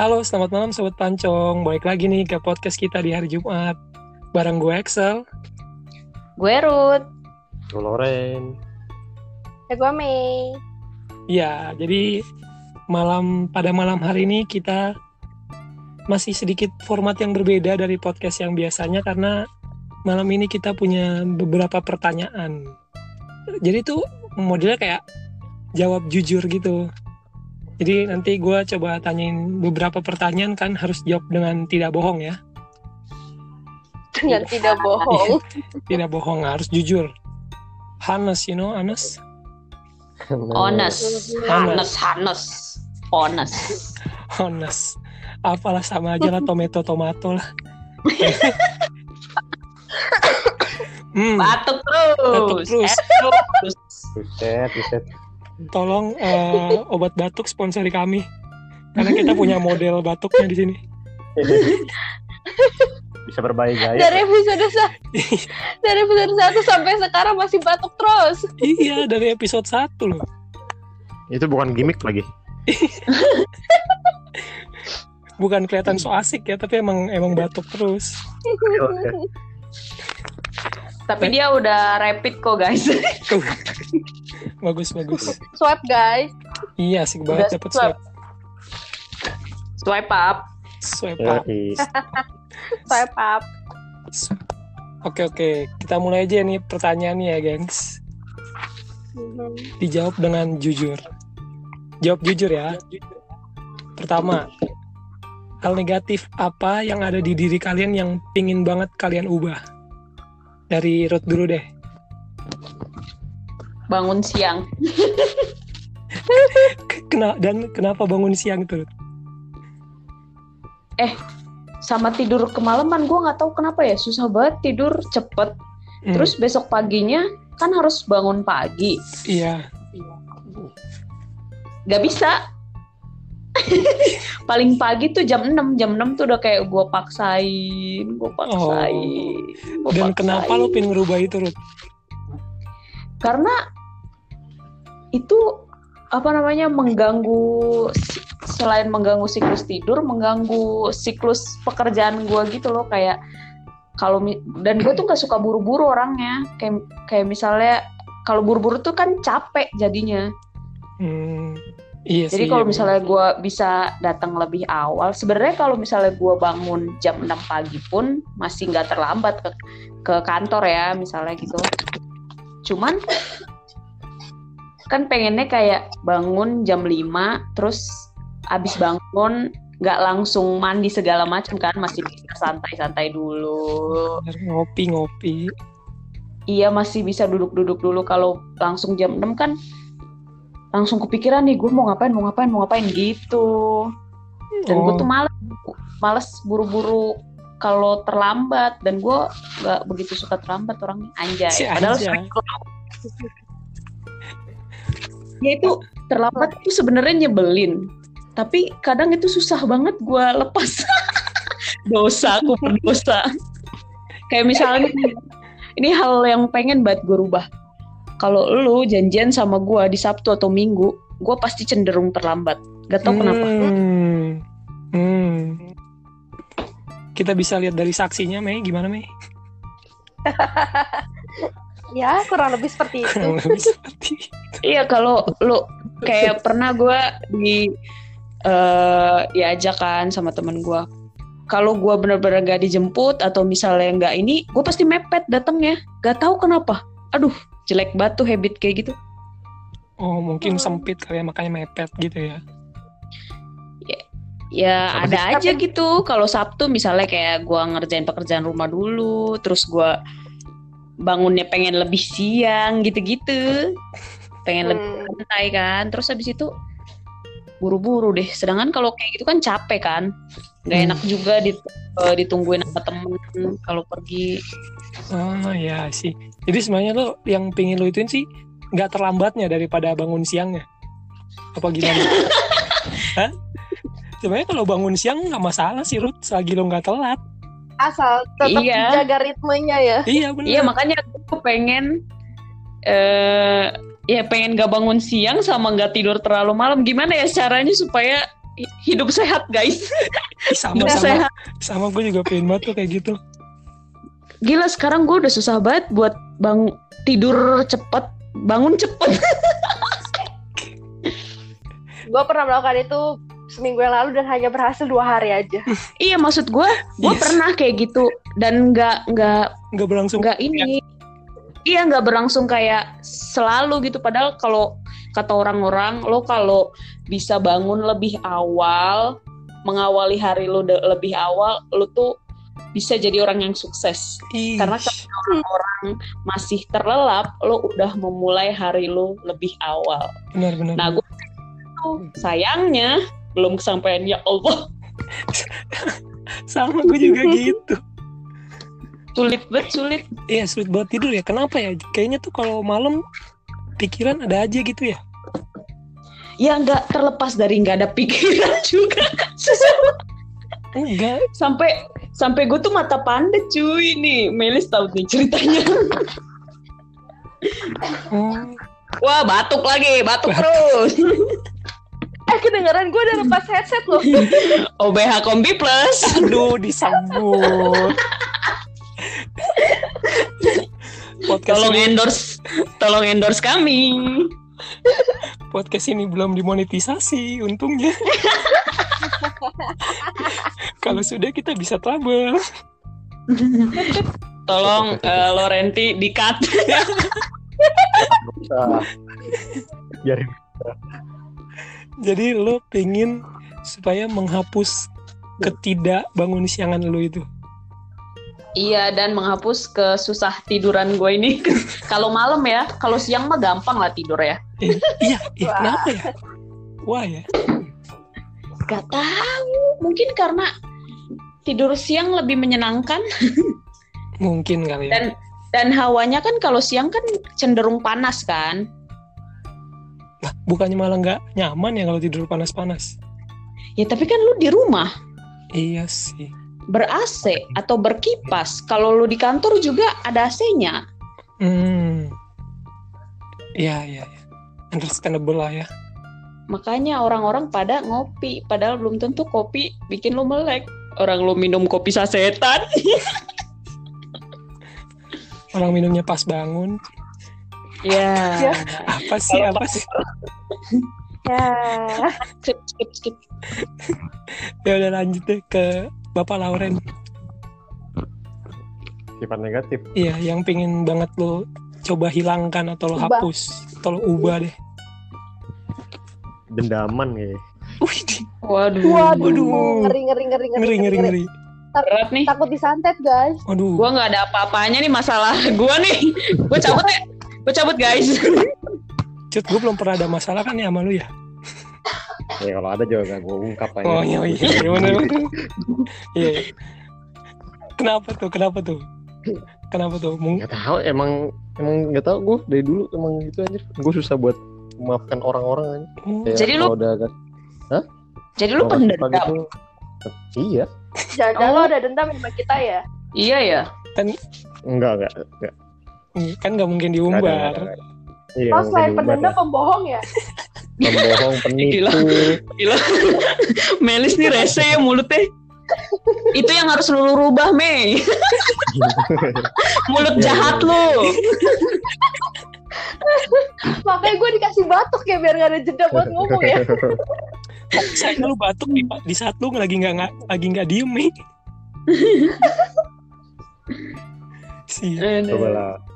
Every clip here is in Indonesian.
Halo, selamat malam Sobat Pancong. Balik lagi nih ke podcast kita di hari Jumat. Bareng gue Excel. Gue Ruth. Gue Loren. Ya gue Mei. Iya, jadi malam pada malam hari ini kita masih sedikit format yang berbeda dari podcast yang biasanya karena malam ini kita punya beberapa pertanyaan. Jadi tuh modelnya kayak jawab jujur gitu. Jadi nanti gue coba tanyain beberapa pertanyaan kan harus jawab dengan tidak bohong ya. Dengan tidak bohong. tidak bohong harus jujur. Honest, you know, honest. Honest. Honest, honest. Honest. Honest. Apalah sama aja lah tomato tomato lah. hmm, Batuk terus. Batuk terus. Eh, terus. Buset, buset. Tolong eh, obat batuk sponsori kami. Karena kita punya model batuknya di sini. Bisa berbahaya gaya. Dari episode sa- dari episode satu sampai sekarang masih batuk terus. iya, dari episode 1 loh. Itu bukan gimmick lagi. Bukan kelihatan so asik ya, tapi emang emang batuk terus. Oke. Tapi dia udah rapid kok guys. Bagus bagus. Swipe guys. Iya, asik banget Udah dapat swipe. swipe. Swipe up. Swipe up. Swipe up. Oke oke, kita mulai aja nih pertanyaannya ya, gengs. Dijawab dengan jujur. Jawab jujur ya. Pertama, hal negatif apa yang ada di diri kalian yang pingin banget kalian ubah? Dari Ruth dulu deh. Bangun siang. Kena, dan kenapa bangun siang tuh? Ruth? Sama tidur kemalaman gue nggak tahu kenapa ya susah banget tidur cepet. Hmm, Terus besok paginya kan harus bangun pagi. iya, Gak bisa. Paling pagi tuh jam 6 Jam 6 tuh udah kayak gue paksain Gue paksain gua Oh. dan kenapa lo paksain. pengen ngerubah itu, Ruth? karena itu apa namanya mengganggu selain mengganggu siklus tidur mengganggu siklus pekerjaan gue gitu loh kayak kalau dan gue tuh gak suka buru-buru orangnya. Kayak kayak misalnya kalau buru-buru tuh kan capek jadinya. Hmm, iya jadi kalau iya. misalnya gue bisa datang lebih awal sebenarnya kalau misalnya gue bangun jam 6 pagi pun masih nggak terlambat ke ke kantor ya misalnya gitu. Cuman kan pengennya kayak bangun jam 5 terus abis bangun nggak langsung mandi segala macam kan masih bisa santai-santai dulu. Ngopi-ngopi. iya masih bisa duduk-duduk dulu. Kalau langsung jam 6 kan langsung kepikiran nih gue mau ngapain mau ngapain mau ngapain? Gitu. Dan gue Oh. tuh males males buru-buru kalau terlambat. Dan gue nggak begitu suka terlambat orangnya. Anjay. Si padahal anjay. sering ya itu terlambat itu sebenarnya nyebelin tapi kadang itu susah banget gue lepas dosa aku berdosa kayak misalnya ini hal yang pengen banget gue rubah kalau lu janjian sama gue di Sabtu atau Minggu gue pasti cenderung terlambat gak tau kenapa Hmm. Hmm. Kita bisa lihat dari saksinya, Mei. Gimana, Mei? Ya kurang lebih seperti itu. Kurang lebih seperti itu. Iya kalau lu kayak pernah gue di eh diajak kan sama temen gue. Kalau gue bener-bener gak dijemput atau misalnya nggak ini, gue pasti mepet datangnya. Gak tahu kenapa. Aduh, jelek banget tuh habit kayak gitu. Oh, mungkin Hmm. sempit kali ya, makanya mepet gitu ya. Ya Apa ada aja gitu. Kalau Sabtu misalnya kayak gue ngerjain pekerjaan rumah dulu, terus gue bangunnya pengen lebih siang gitu-gitu. Pengen lebih Hmm. santai kan. Terus habis itu buru-buru deh. Sedangkan kalau kayak gitu kan capek kan. Gak Hmm. enak juga eh, ditungguin sama temen kalau pergi. Oh, ya sih. Jadi sebenarnya lo yang pingin lo ituin sih nggak terlambatnya daripada bangun siangnya. Apa gimana? Hah? Sebenarnya kalau bangun siang nggak masalah sih, Ruth. Selagi lo nggak telat. Asal tetap Iya. jaga ritmenya ya. Iya, benar. Iya makanya aku pengen eh ya pengen gak bangun siang sama nggak tidur terlalu malam. Gimana ya caranya supaya hi- hidup sehat guys. Sama Hidup sama sehat. sama gue juga pengen banget tuh kayak gitu. Gila sekarang gue udah susah banget buat bang tidur cepet, bangun cepet. Gue pernah melakukan itu seminggu yang lalu dan hanya berhasil dua hari aja. iya maksud gue, gue Yes. pernah kayak gitu dan nggak nggak Nggak berlangsung. nggak ini. Iya nggak berlangsung kayak selalu gitu. Padahal kalau kata orang-orang lo kalau bisa bangun lebih awal, mengawali hari lo lebih awal, lo tuh bisa jadi orang yang sukses. Ih, Karena kalau orang-orang masih terlelap, lo udah memulai hari lo lebih awal. benar-benar. Nah, gue sayangnya belum kesampaian ya Allah. sama gue juga gitu. Sulit banget, sulit. Iya sulit banget tidur ya. Kenapa ya? Kayaknya tuh kalau malam pikiran ada aja gitu ya. Ya nggak terlepas dari nggak ada pikiran juga. Enggak. sampai sampai gue tuh mata pandet cuy nih Melis tahu nih ceritanya Hmm, wah batuk lagi batuk terus Eh kedengeran gue udah lepas headset loh. OBH Kombi Plus aduh disambut. podcast tolong ini, endorse tolong endorse kami podcast ini belum dimonetisasi untungnya. Kalau sudah kita bisa trouble. tolong eh, Lorenti di cut. Biarin. Jadi lo pengen supaya menghapus ketidakbangun siangan lo itu. iya dan menghapus kesusah tiduran gue ini kalau malam ya kalau siang mah gampang lah tidur ya Eh, iya, Wah. kenapa ya? Wah ya. Gak tahu, mungkin karena tidur siang lebih menyenangkan Mungkin kali ya. dan dan hawanya kan kalau siang kan cenderung panas kan. Bukannya malah nggak nyaman ya kalau tidur panas-panas. Ya tapi kan lu di rumah Iya sih. ber AC atau berkipas. Kalau lu di kantor juga ada AC-nya. Hmm. Iya, iya, iya. Understandable lah ya. Makanya orang-orang pada ngopi, padahal belum tentu kopi bikin lu melek. Orang lu minum kopi sasetan. Orang minumnya pas bangun. Ya. Ya. Apa sih, apa sih? Ya. Skip, skip, skip. Ya udah lanjut deh ke Bapak Lauren. Sifat negatif. Iya, yang pengen banget lo coba hilangkan atau lo Ubah. hapus atau lo ubah deh. Dendaman ya. Waduh. Waduh, Waduh. ngeri ngeri ngeri ngeri ngeri ngeri. Berat nih. Takut disantet guys. Waduh. Gua nggak ada apa-apanya nih masalah gua nih. Gua cabut ya. Gua cabut guys. Cut, gue belum pernah ada masalah kan ya sama lu ya? Ya kalau ada juga gak gue ungkap aja. Oh iya iya, iya bener. Iya. iya. Kenapa tuh? Kenapa tuh? Kenapa tuh? Mung Gak tahu emang emang gak tahu gue dari dulu emang gitu aja. Gue susah buat memaafkan orang-orang aja. Hmm, Kayak Jadi lu- udah agak Jadi lu pendendam. gitu, Iya. Jangan Oh. lo ada dendam sama kita ya. Iya ya. Enggak enggak. enggak. Kan nggak mungkin diumbar. ada, ada. Iya, nggak selain lah. pembohong ya. pembohong, penipu. Gila. Gila. Melis nih rese ya mulutnya. Itu yang harus lu rubah, Mei. Mulut Iya, jahat iya. lu. Makanya gue dikasih batuk ya biar gak ada jeda buat ngomong ya. Saya lu batuk di, di saat lu lagi nggak lagi nggak diem nih. Si Coba lah.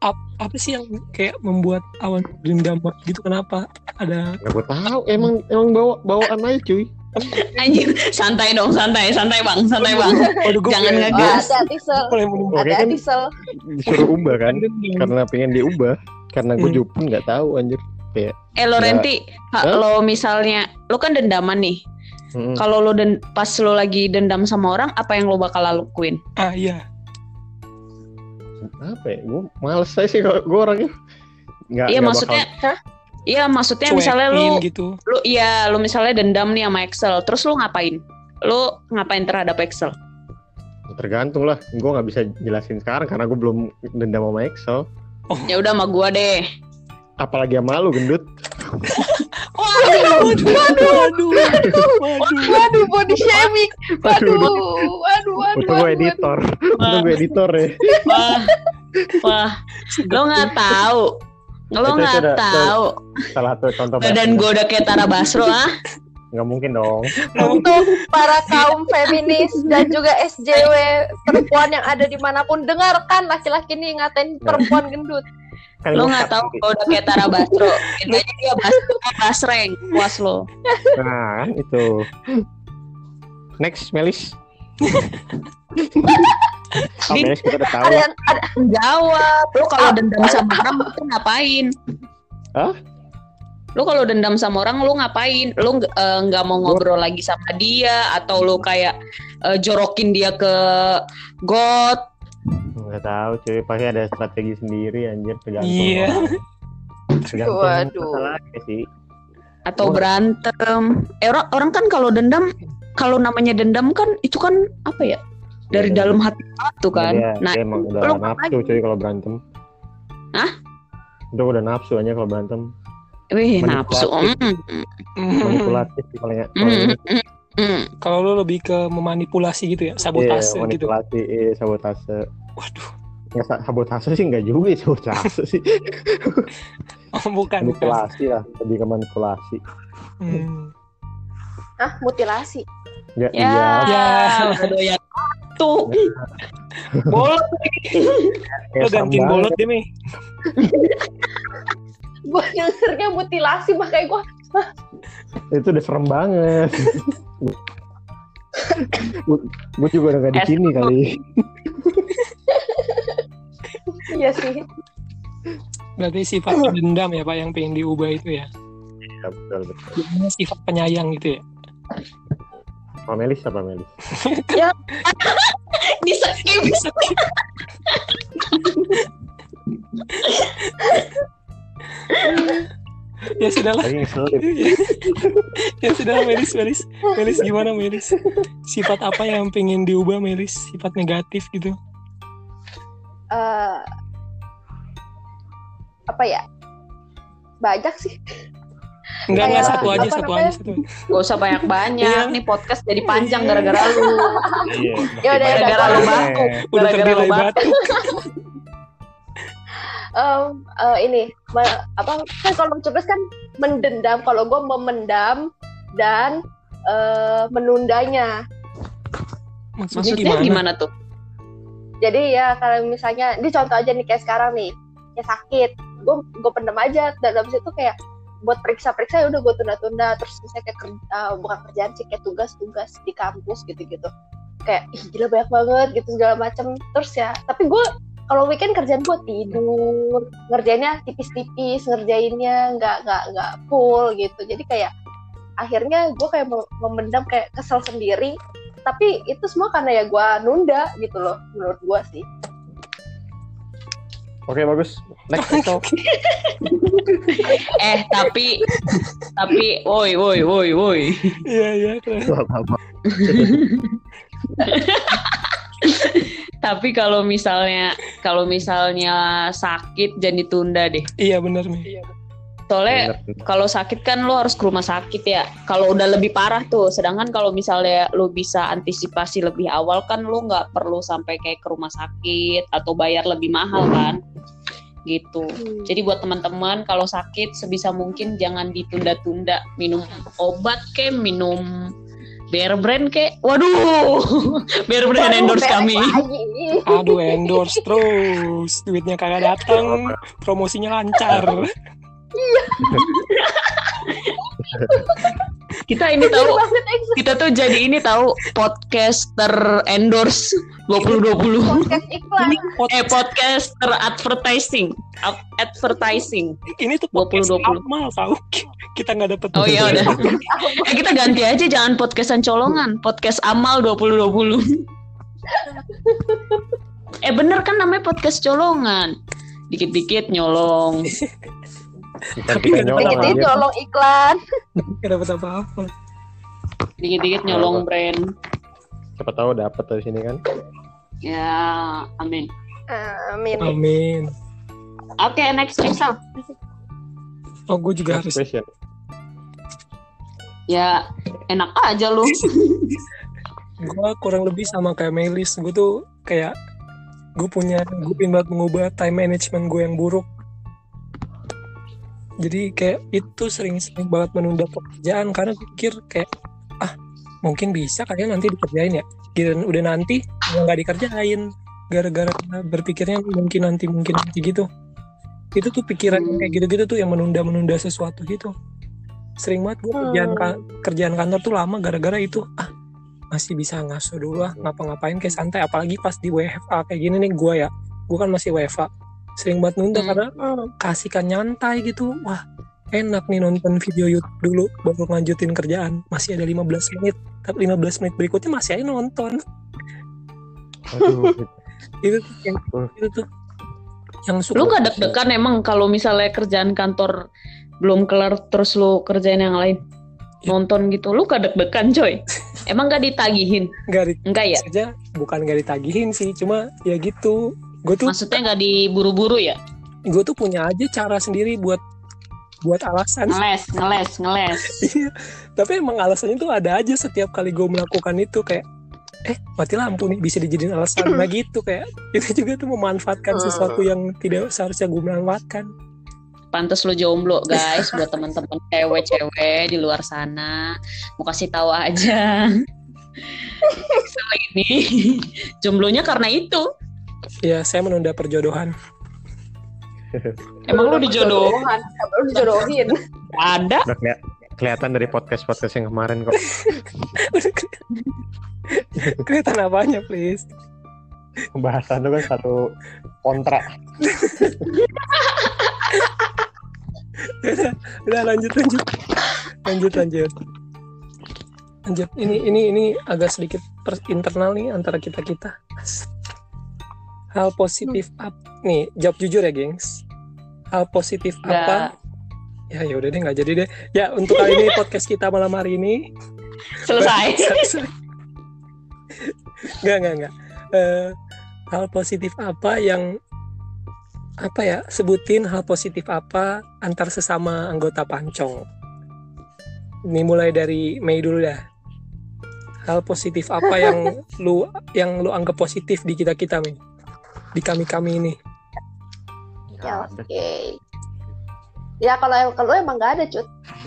Ap- apa sih yang kayak membuat awan dendam gitu kenapa ada Gak gue tahu. Emang emang bawa bawaan aja cuy. Anjir, santai dong, santai, santai bang, santai bang. Waduh, gua Jangan ngegas. Ada tisel. Ada kan tisel. disuruh ubah kan. Karena pengen diubah. Karena gue Hmm. juga pun nggak tahu anjir. Eh Lorenti, kalau misalnya lu kan dendaman nih. Mm-mm. Kalau lu den pas lu lagi dendam sama orang, apa yang lu bakal lakuin? Ah iya. Apa ya? Gue males aja sih kalau gue orangnya. Nggak Iya maksudnya, Hah? iya maksudnya misalnya lu gitu. lu iya lu misalnya dendam nih sama Excel terus lu ngapain? Lu ngapain terhadap Excel? Bakal- tergantung lah. Gue nggak bisa jelasin sekarang karena gue belum dendam sama Excel. Ya udah sama gua deh. Apalagi sama lu gendut lu. Waduh, waduh, waduh, waduh. Waduh, body shaming. Waduh, waduh, waduh. Untung gue waduh, editor. Untung gue editor ya. Wah, wah, lo nggak tahu, lo nggak tahu. Salah satu contoh. Badan gue udah kayak Tara Basro ah. Nggak mungkin dong. Untuk para kaum feminis dan juga SJW perempuan yang ada di mana pun dengarkan laki-laki ini ngatain perempuan gendut. Kan Lo nggak tahu nanti. gue udah kayak Tara Basro. Itu aja dia Basro, Basreng, puas lo. Nah, kan itu. Next, Melis. oh, Melis kita udah tahu. Ada yang ada Jawab. Lo kalau dendam sama orang itu ngapain? Hah? Lo kalau dendam sama orang lo ngapain? Lo nggak eh, nggak mau ngobrol lagi sama dia atau lo kayak eh, jorokin dia ke got Nggak tahu, cuy. Pasti ada strategi sendiri, anjir. Tergantung. Iya. orang. Tergantung Waduh. masalahnya sih. atau Gua- berantem. Eh, orang orang kan kalau dendam kalau namanya dendam kan itu kan apa ya? Dari Iya, dalam hati tuh kan. Dia, nah, dia emang udah nafsu, cuy, kalau berantem. Hah? Udah udah nafsu aja kalau berantem. wih nafsu. Mm. Manipulatif mm, paling mm, mm, mm. Kalau lu lebih ke memanipulasi gitu ya, sabotase Iya, gitu. manipulasi, iya, sabotase. Waduh, Nggak sa- sabotase sih nggak juga ya, sabotase sih. oh, bukan, bukan. manipulasi lah, lebih ke manipulasi. Hmm. ah mutilasi. Ya, Ya, iya. Ya. doyan tuh. Bolot, kayak lo gantiin bolot deh, Mi. Gue dengernya mutilasi makanya gue Itu udah serem banget. gue juga udah gak di sini kali. iya sih. Berarti sifat dendam ya, Pak, yang pengen diubah itu ya. Ya, betul, betul. Gimana sifat penyayang gitu ya. Pak Melis apa Melis? Di skip. Ya sudahlah. Ya sudah Melis Melis Melis gimana Melis sifat apa yang pengen diubah Melis sifat negatif gitu eh apa ya? Banyak sih. enggak enggak satu aja apa satu namanya? aja satu Gak usah banyak-banyak. Iya. Nih podcast jadi panjang gara-gara lu. Iya. Ya udah, ya udah. Gara-gara lu batu. udah Gara-gara lu batu Em, eh, ini me- apa kan kalau mencoblos kan mendendam. Kalau gue memendam dan eh, menundanya. Maksudnya, Maksudnya gimana, gimana tuh? jadi ya kalau misalnya ini contoh aja nih kayak sekarang nih. Kayak sakit. Gue gue pendam aja. Dan habis itu kayak buat periksa-periksa ya udah gue tunda-tunda. Terus misalnya kayak kerja, bukan kerjaan sih kayak tugas-tugas di kampus gitu-gitu. Kayak ih gila banyak banget gitu segala macem. Terus ya tapi gue kalau weekend kerjaan gue tidur ngerjainnya tipis-tipis ngerjainnya nggak nggak nggak full gitu jadi kayak akhirnya gue kayak mem- memendam kayak kesel sendiri tapi itu semua karena ya gue nunda gitu loh menurut gue sih Oke bagus. Next. Eh tapi tapi woi woi woi woi. iya iya. Tapi kalau misalnya kalau misalnya sakit jangan ditunda deh. iya benar Mi Soalnya Bener. kalau sakit kan lo harus ke rumah sakit ya. Kalau udah lebih parah tuh. Sedangkan kalau misalnya lo bisa antisipasi lebih awal kan lo nggak perlu sampai kayak ke rumah sakit atau bayar lebih mahal kan. Gitu. Jadi buat teman-teman kalau sakit sebisa mungkin jangan ditunda-tunda. Minum obat ke, minum Bear Brand ke. Waduh. Bear Brand Waduh, endorse kami. lagi. aduh endorse terus duitnya kagak datang promosinya lancar Kita ini tahu kita tuh jadi ini tahu podcaster endorse 2020. podcast iklan ini pod- Eh podcaster advertising, Ad- advertising. ini tuh podcast 2020. amal tahu kita nggak dapet Oh iya udah. Eh kita ganti aja jangan podcastan colongan, podcast amal 2020. eh bener kan namanya podcast colongan. Dikit-dikit nyolong. Tapi kita nggak nyolong Dikit-dikit aja. nyolong iklan nggak dapet apa-apa Dikit-dikit nyolong brand. Siapa tahu dapat dari sini kan. Ya, amin. amin amin Oke, next Rizal. oh gue juga Next harus question. Ya enak aja lu. gue kurang lebih sama kayak Melis gue tuh kayak gue punya gue pengen banget mengubah time management gue yang buruk jadi kayak itu sering-sering banget menunda pekerjaan karena pikir kayak ah mungkin bisa kalian nanti dikerjain ya. Dan udah nanti nggak dikerjain. Gara-gara berpikirnya mungkin nanti mungkin nanti gitu. Itu tuh pikiran Hmm. kayak gitu-gitu tuh yang menunda-menunda sesuatu gitu. Sering banget gue kerjaan ka- kerjaan kantor tuh lama gara-gara itu ah masih bisa ngasuh dulu lah ngapa-ngapain kayak santai. Apalagi pas di WFA kayak gini nih gue ya. Gue kan masih WFA sering banget nunda Hmm. karena kasihkan nyantai gitu wah enak nih nonton video YouTube dulu baru lanjutin kerjaan masih ada 15 menit tapi 15 menit berikutnya masih aja nonton Aduh, itu tuh yang itu tuh yang suka Lu gak deg-degan emang kalau misalnya kerjaan kantor belum kelar terus lu kerjain yang lain? Ya. Nonton gitu. Lu gak deg-degan coy? Emang gak ditagihin? nggak di Enggak ya? saja bukan gak ditagihin sih cuma ya gitu gue tuh Maksudnya gak diburu-buru ya? gue tuh punya aja cara sendiri buat buat alasan Ngeles, ngeles, ngeles. Iya, tapi emang alasannya tuh ada aja setiap kali gue melakukan itu kayak eh mati lampu nih bisa dijadiin alasan nah gitu kayak itu juga tuh memanfaatkan sesuatu yang tidak seharusnya gue manfaatkan Pantes lu jomblo guys buat teman-teman cewek-cewek di luar sana. Mau kasih tahu aja. Sama ini jomblonya karena itu. Ya saya menunda perjodohan Emang lu dijodoh? Jodohan. Lu dijodohin. Ada. udah keli- kelihatan dari podcast podcast yang kemarin kok. kelihatan apanya please Pembahasan itu kan satu kontra. udah, udah lanjut lanjut lanjut lanjut lanjut ini ini ini agak sedikit per- internal nih antara kita kita hal positif apa nih jawab jujur ya gengs. Hal positif apa? Ya ya udah deh nggak jadi deh. Ya untuk kali ini podcast kita malam hari ini Selesai. nggak nggak nggak. Eh, hal positif apa yang apa ya sebutin hal positif apa antar sesama anggota pancong? Ini mulai dari Mei dulu dah. Hal positif apa yang lu yang lu anggap positif di kita kita Mei di kami kami ini Ya oke. Ya kalau kalau emang nggak ada cut.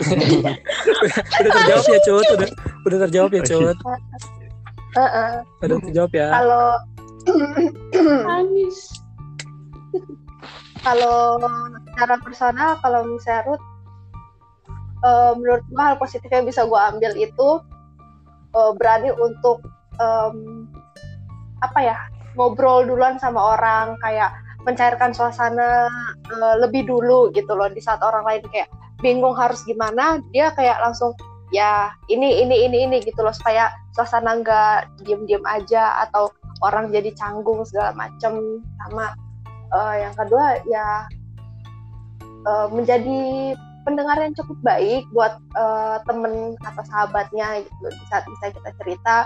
udah terjawab ya cut udah udah terjawab ya cut Heeh. udah terjawab ya Kalau Nangis. kalau secara personal kalau misalnya Ruth eh, menurut gua hal positif yang bisa gua ambil itu eh, berani untuk em, apa ya ngobrol duluan sama orang kayak mencairkan suasana eh, lebih dulu gitu loh di saat orang lain kayak bingung harus gimana dia kayak langsung ya ini ini ini ini gitu loh supaya suasana nggak diem-diem aja atau orang jadi canggung segala macem. Sama eh, yang kedua ya eh, menjadi pendengar yang cukup baik buat eh, temen atau sahabatnya gitu di saat bisa kita cerita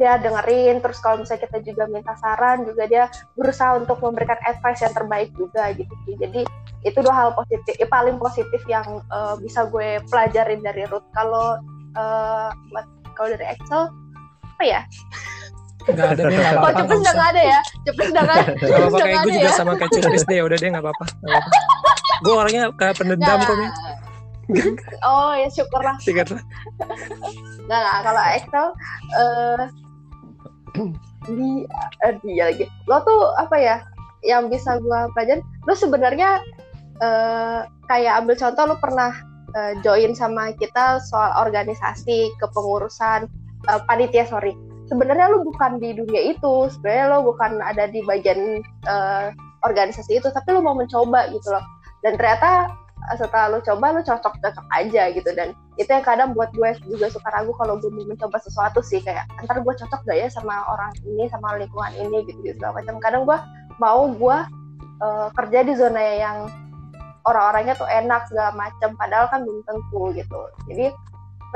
dia dengerin. Terus kalau misalnya kita juga minta saran juga dia berusaha untuk memberikan advice yang terbaik juga gitu sih. Jadi itu dua hal positif eh, paling positif yang eh, bisa gue pelajarin dari Ruth. Kalau eh, buat kalau dari Excel apa ya? Nggak ada deh nggak kok apa-apa. cepet ada ya? Cepet udah nggak Gak apa-apa kayak gue ada juga ya? sama kayak checklist deh. Udah deh gak apa-apa. Nggak apa-apa. gue orangnya kayak pendendam kok nih oh ya syukurlah. Tiga lah. Nggak, nggak. kalau Excel eh di eh, dia lagi. Lo tuh apa ya? Yang bisa gua pelajarin, lo sebenarnya eh kayak ambil contoh lo pernah eh, join sama kita soal organisasi, kepengurusan, eh, panitia sorry. Sebenarnya lo bukan di dunia itu, sebenarnya lo bukan ada di bagian eh, organisasi itu, tapi lo mau mencoba gitu loh. Dan ternyata setelah lo coba lo cocok-cocok aja gitu dan itu yang kadang buat gue juga suka ragu kalau gue mau mencoba sesuatu sih kayak ntar gue cocok gak ya sama orang ini sama lingkungan ini? Gitu gitu macam. Kadang gue mau gue eh, kerja di zona yang orang-orangnya tuh enak segala macam padahal kan belum tentu gitu. Jadi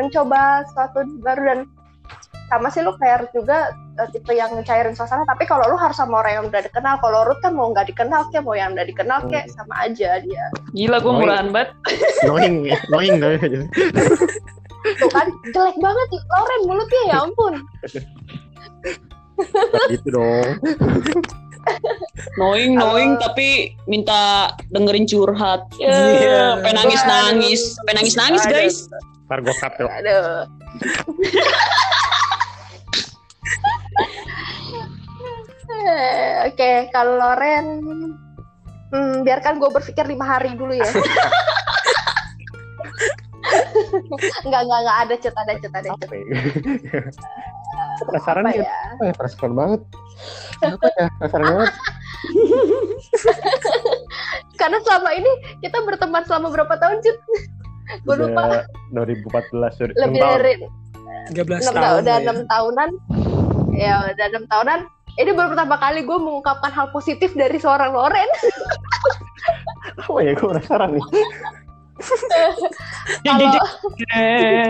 mencoba sesuatu baru dan sama sih lu kayak Ruth juga eh, tipe yang ngecairin suasana tapi kalau lu harus sama orang yang udah dikenal kalau Ruth kan mau nggak dikenal kayak mau yang udah dikenal kayak sama aja dia Gila gue murahan banget. Knowing, knowing, tuh kan jelek banget Loren mulutnya ya ampun gitu dong. Knowing, Halo. knowing tapi minta dengerin curhat. Ya, Iya. pengen nangis nangis, pengen nangis guys. Ntar gue cut tuh. aduh Oke, kalau Loren, hmm, biarkan gue berpikir lima hari dulu ya. enggak, enggak, enggak ada cut, ada cut, ada cut. Apa ya? Penasaran Apa ya? Apa ya? Penasaran banget. Apa ya? Penasaran banget. Karena selama ini kita berteman selama berapa tahun cut? Gue lupa. Udah 2014. Sorry. Lebih dari 13 enam tahun. udah lah ya. enam tahunan. Ya, udah enam tahunan. Ini baru pertama kali gue mengungkapkan hal positif dari seorang Loren. Apa ya? Gue penasaran nih. Kalau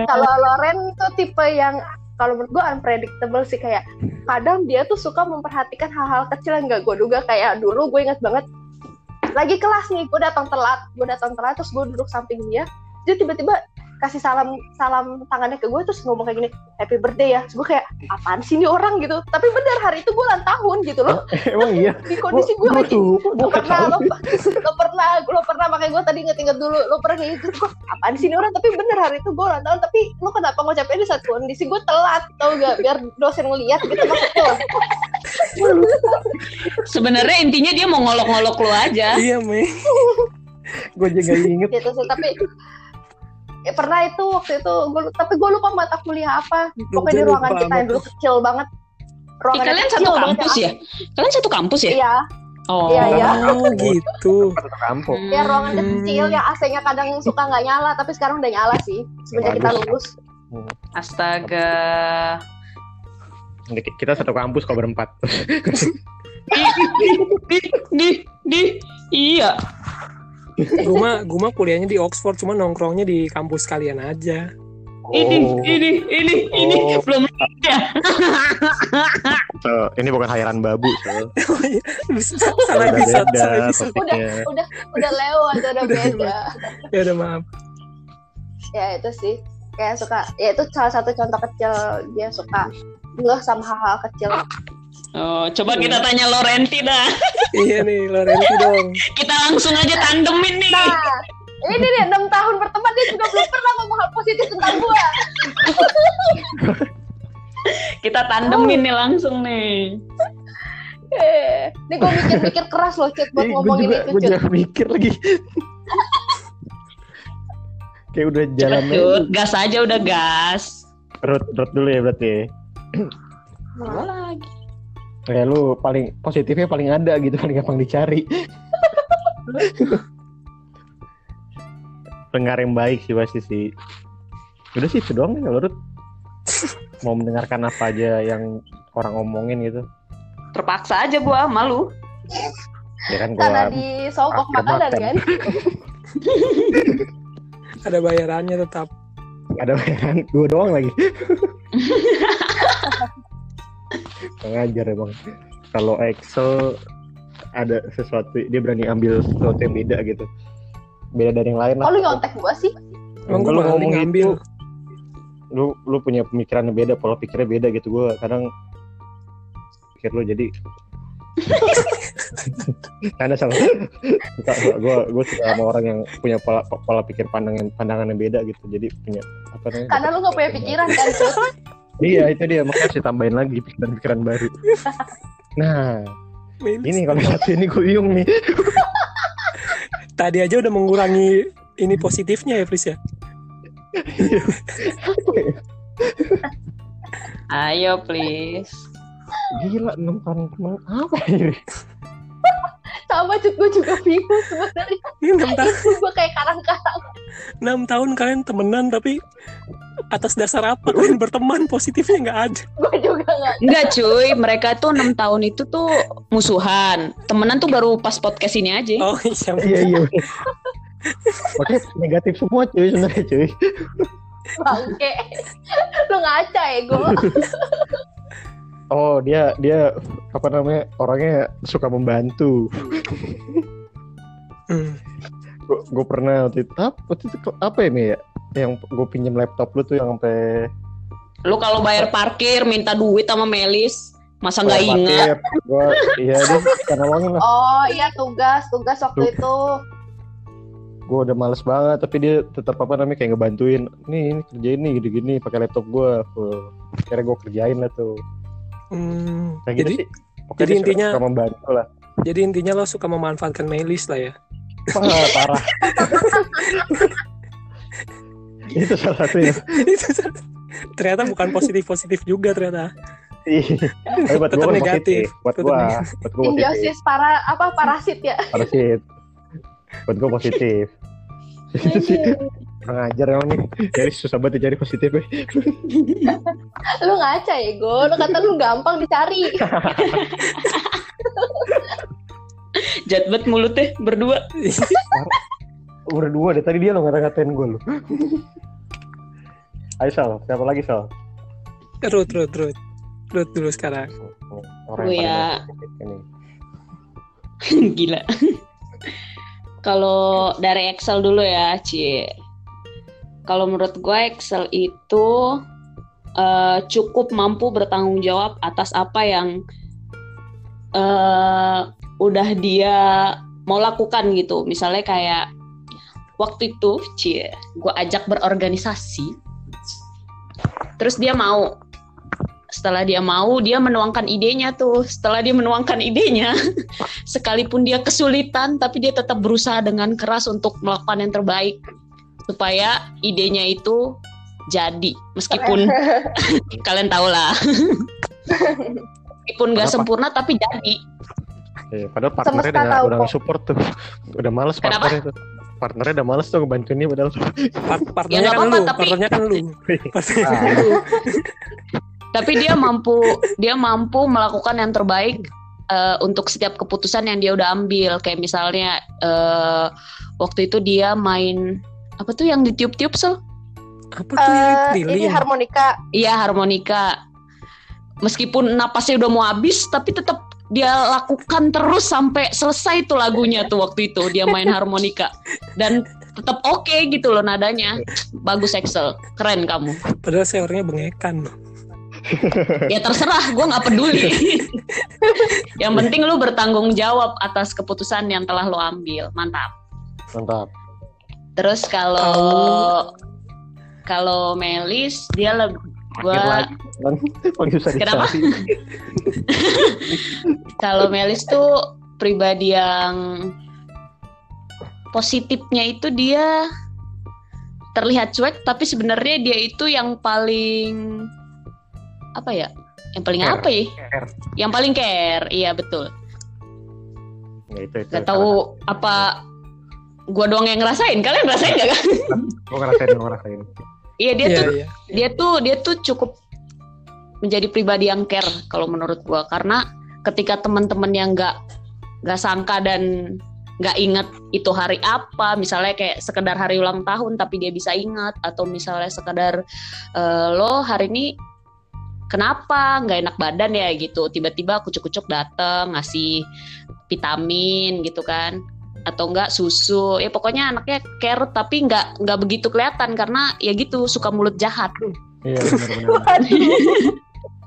kalau Loren tuh tipe yang kalau menurut gue unpredictable sih kayak kadang dia tuh suka memperhatikan hal-hal kecil yang gak gue duga kayak dulu gue ingat banget lagi kelas nih gue datang telat gue datang telat terus gue duduk samping dia dia tiba-tiba kasih salam salam tangannya ke gue terus ngomong kayak gini happy birthday ya. Terus gue kayak apaan sih ini orang? Gitu. Tapi bener hari itu gue ulang tahun gitu loh. Emang iya. di kondisi gue Gua lagi lo pernah lo, lo pernah lo pernah makanya gue tadi inget-inget dulu lo pernah kayak gitu. Kok apaan sih ini orang? Tapi bener hari itu gue ulang tahun. Tapi lo kenapa ngucapin di saat kondisi gue telat tau gak biar dosen ngeliat gitu maksud lo Sebenarnya intinya dia mau ngolok-ngolok lu aja. Iya, Mei. Gue juga inget. gitu sih tapi ya, pernah itu waktu itu gue tapi gue lupa mata kuliah apa pokoknya di ruangan lupa kita yang dulu kecil banget Eh, ruangan kalian kecil satu kampus ya? Kalian satu kampus ya? iya Oh. Iya, iya. Oh, gitu. Satu kampung. ya ruangan Hmm. kecil yang AC-nya kadang suka nggak nyala tapi sekarang udah nyala sih semenjak kita lulus Astaga. Kita satu kampus kok berempat. Di, di, di, di, iya. Gue mah, gue mah kuliahnya di Oxford, cuma nongkrongnya di kampus kalian aja. Ini, ini, ini, ini Oh. belum ya. So, ini bukan hayaran babu. So. Oh iya, bisa, salah Udah bisa, beda salah bisa. topiknya. udah udah lewat udah Udah beda Ya udah maaf. ya itu sih kayak suka ya itu salah satu contoh kecil dia suka nggak sama hal-hal kecil Oh, coba kita tanya Lorenti dah. Iya nih, Lorenti dong. Kita langsung aja tandemin nih. nah ini nih enam tahun berteman dia juga belum pernah ngomong hal positif tentang gua Kita tandemin nih langsung nih. Eh, ini gue mikir-mikir keras loh Cit buat juga, itu gue juga mikir lagi. Kayak udah jalan. Cut, gas aja udah gas. Root, root dulu ya berarti. Apa lagi? Kayak lu paling positifnya paling ada gitu, paling gampang dicari. Pendengar yang baik sih pasti sih. Udah sih itu doang ya kalau Ruth. Mau mendengarkan apa aja yang orang omongin gitu. Terpaksa aja gua malu. Ya kan Karena gua di sogok Akhir makanan makan. kan Ada bayarannya tetap. ada bayaran dua doang lagi. Ngajar emang. Kalau Excel ada sesuatu dia berani ambil sesuatu yang beda gitu. Beda dari yang lain oh lah. lu nyontek gua sih Emang gue Lu ngomong ngambil. gitu, lu lu punya pemikiran yang beda, pola pikirnya beda gitu. Gue kadang pikir lu jadi karena salah suka gue gue suka sama orang yang punya pola pola pikir pandangan pandangan yang beda gitu jadi punya apa namanya karena lu nggak punya pikiran kan. Iya itu dia. Makanya harus ditambahin lagi pikiran-pikiran baru. Nah ini kalau satu ini bingung nih. Tadi aja udah mengurangi ini positifnya ya, Fris ya. Ayo please. gila enam tahun kemarin. Apa ini? Sama Cut gue juga bingung sebenarnya. Ini enam tahun, gue kayak karang-karang enam tahun kalian temenan tapi atas dasar apa kalian berteman positifnya nggak ada. gue juga nggak Enggak cuy, mereka tuh enam tahun itu tuh musuhan. Temenan tuh baru pas podcast ini aja. Oh iya. iya iya Oke negatif semua cuy sebenarnya cuy bangke lu ngaca ya gue Oh dia dia apa namanya orangnya suka membantu. Hmm. Gue pernah waktu itu apa, waktu itu apa ini ya? yang gue pinjem laptop lu tuh yang sampai Lu kalau bayar parkir minta duit sama Melis, masa nggak ingat? Gue iya deh karena lah. Oh iya tugas, tugas waktu itu. Gue udah males banget tapi dia tetap apa namanya kayak ngebantuin. Nih ini kerjain nih gini-gini pakai laptop gue. Akhirnya gue kerjain lah tuh. Hmm, Kayak gitu jadi sih. Pokoknya jadi intinya- suka membantu lah. jadi intinya lo suka memanfaatkan Melis lah ya. Wah, parah. itu salah satunya. Itu ternyata bukan positif positif juga ternyata. Ih, Tapi buat gue Tetap kan negatif. positif. Buat Tetap gue, negatif. buat gue positif. Simbiosis para apa parasit ya. Parasit. Buat gue positif. Itu sih. Kurang ajar emang nih. Jadi susah banget dicari positifnya. Lu ngaca ya, Go. Lu kata lu gampang dicari. Jat banget mulutnya berdua. Udah dua deh. Tadi dia lo ngata-ngatain gue lo. Ayo Sal, siapa lagi Sal? Rut, Rut, Rut. Rut dulu sekarang. Orang Gue yang ya. Gila. Kalau dari Excel dulu ya, Cie. Kalau menurut gue Excel itu eh, cukup mampu bertanggung jawab atas apa yang eh, udah dia mau lakukan gitu. Misalnya kayak waktu itu, Cie, gue ajak berorganisasi. Terus dia mau. Setelah dia mau, dia menuangkan idenya tuh. Setelah dia menuangkan idenya, sekalipun dia kesulitan tapi dia tetap berusaha dengan keras untuk melakukan yang terbaik supaya idenya itu jadi meskipun kalian tahu lah meskipun nggak Kenapa? sempurna tapi jadi Iya, padahal partnernya Semesta udah, tahu udah kok. support tuh. Udah males Kenapa? partnernya tuh. Partnernya udah males tuh ngebantuin dia padahal. Part- partnernya nggak kan apa-apa, lu, tapi- partnernya kan lu. Partnernya kan lu. tapi dia mampu dia mampu melakukan yang terbaik eh, untuk setiap keputusan yang dia udah ambil kayak misalnya eh, waktu itu dia main apa tuh yang ditiup-tiup sel Apa tuh Eh, ini harmonika. Iya harmonika. Meskipun napasnya udah mau habis, tapi tetap dia lakukan terus sampai selesai tuh lagunya tuh waktu itu dia main harmonika dan tetap oke gitu loh nadanya. Bagus Excel, keren kamu. Padahal saya orangnya bengekan. Ya terserah, gue nggak peduli. yang penting lu bertanggung jawab atas keputusan yang telah lo ambil, mantap. Mantap. Terus kalau kalau Melis dia lebih gua. Kan Kenapa? Kalau Melis tuh pribadi yang positifnya itu dia terlihat cuek tapi sebenarnya dia itu yang paling apa ya? Yang paling Care. apa ya? Care. Yang paling care. Iya betul. Ya, itu, itu. Gak tahu apa gua doang yang ngerasain. Kalian ngerasain gak kan? Gue ngerasain, gue ngerasain. Iya dia Iya, tuh iya. dia tuh dia tuh cukup menjadi pribadi yang care kalau menurut gua. Karena ketika teman-teman yang nggak nggak sangka dan nggak inget itu hari apa misalnya kayak sekedar hari ulang tahun tapi dia bisa ingat atau misalnya sekedar eh, lo hari ini kenapa nggak enak badan ya gitu. Tiba-tiba kucuk-kucuk dateng ngasih vitamin gitu kan atau enggak susu ya pokoknya anaknya care tapi nggak nggak begitu kelihatan karena ya gitu suka mulut jahat Iya, benar-benar.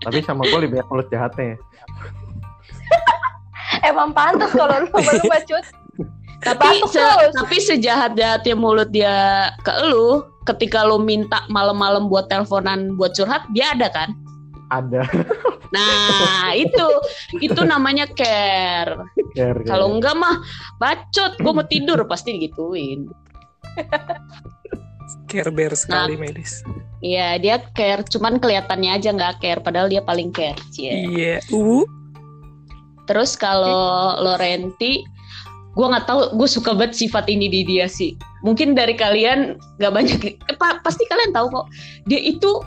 Tapi sama gue lebih banyak mulut jahatnya. emang pantas kalau lu lu bacut. tapi se- terus. tapi sejahat jahatnya mulut dia ke lu ketika lu minta malam-malam buat teleponan buat curhat dia ada kan Ada. Nah itu itu namanya care Care, kalau enggak mah bacot gue mau tidur pasti digituin Care bear sekali Nah. Melis. Iya dia care cuman kelihatannya aja nggak care padahal dia paling care. Iya. Uh. Terus kalau Lorenti, gue nggak tahu, gue suka banget sifat ini di dia sih. Mungkin dari kalian nggak banyak, eh, pa- pasti kalian tahu kok. Dia itu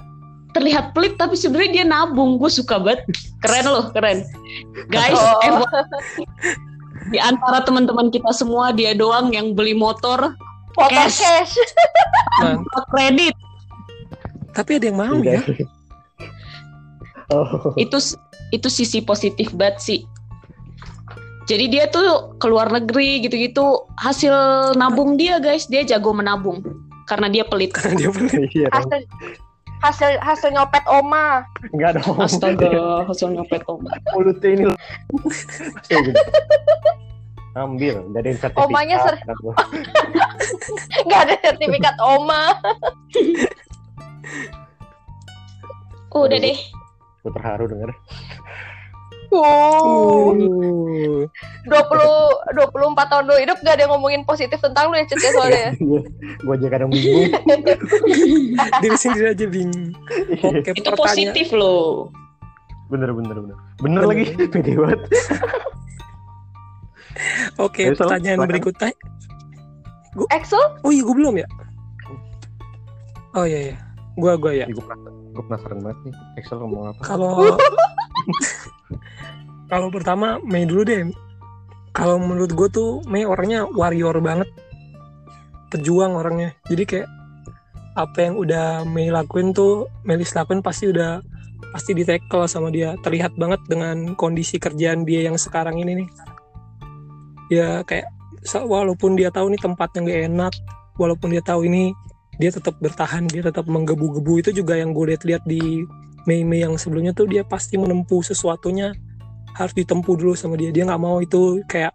terlihat pelit tapi sebenarnya dia nabung. Gue suka banget, keren loh, keren. Guys, Oh. eh, di antara teman-teman kita semua dia doang yang beli motor Motor Cash. cash. Tanpa kredit. Tapi ada yang mau Iya. ya. Oh, Itu itu sisi positif banget sih. Jadi dia tuh keluar negeri gitu-gitu hasil nabung dia guys, dia jago menabung. karena dia pelit. karena dia pelit. Iya. Hasil hasil nyopet oma Enggak dong. Astaga, hasil nyopet om. Mulutnya ini. Ambil, jadiin sertifikat. Omanya ser- nggak ada sertifikat oma Udah deh. Gue terharu denger. Dua puluh dua puluh empat tahun lu hidup gak ada yang ngomongin positif tentang lu ya Cet ya soalnya ya? gue aja kadang bingung. diri sendiri aja bingung. Oke, Itu pertanyaan- positif loh. bener bener bener. Bener Bener. lagi, pede banget. Oke, Ayo, Sol, pertanyaan silakan. berikutnya. Excel Oh iya, gue belum ya? Oh iya iya. Gua gua ya. Gue penasaran, gue penasaran banget nih. Excel ngomong apa? Kalau kalau pertama Mei dulu deh. Kalau menurut gue tuh Mei orangnya warrior banget, pejuang orangnya. Jadi kayak apa yang udah Mei lakuin tuh Melis lakuin pasti udah pasti di tackle sama dia. Terlihat banget dengan kondisi kerjaan dia yang sekarang ini nih. Ya kayak walaupun dia tahu nih tempatnya nggak enak, walaupun dia tahu ini dia tetap bertahan, dia tetap menggebu-gebu itu juga yang gue lihat-lihat di Mei-Mei yang sebelumnya tuh dia pasti menempuh sesuatunya harus ditempuh dulu sama dia. Dia nggak mau itu kayak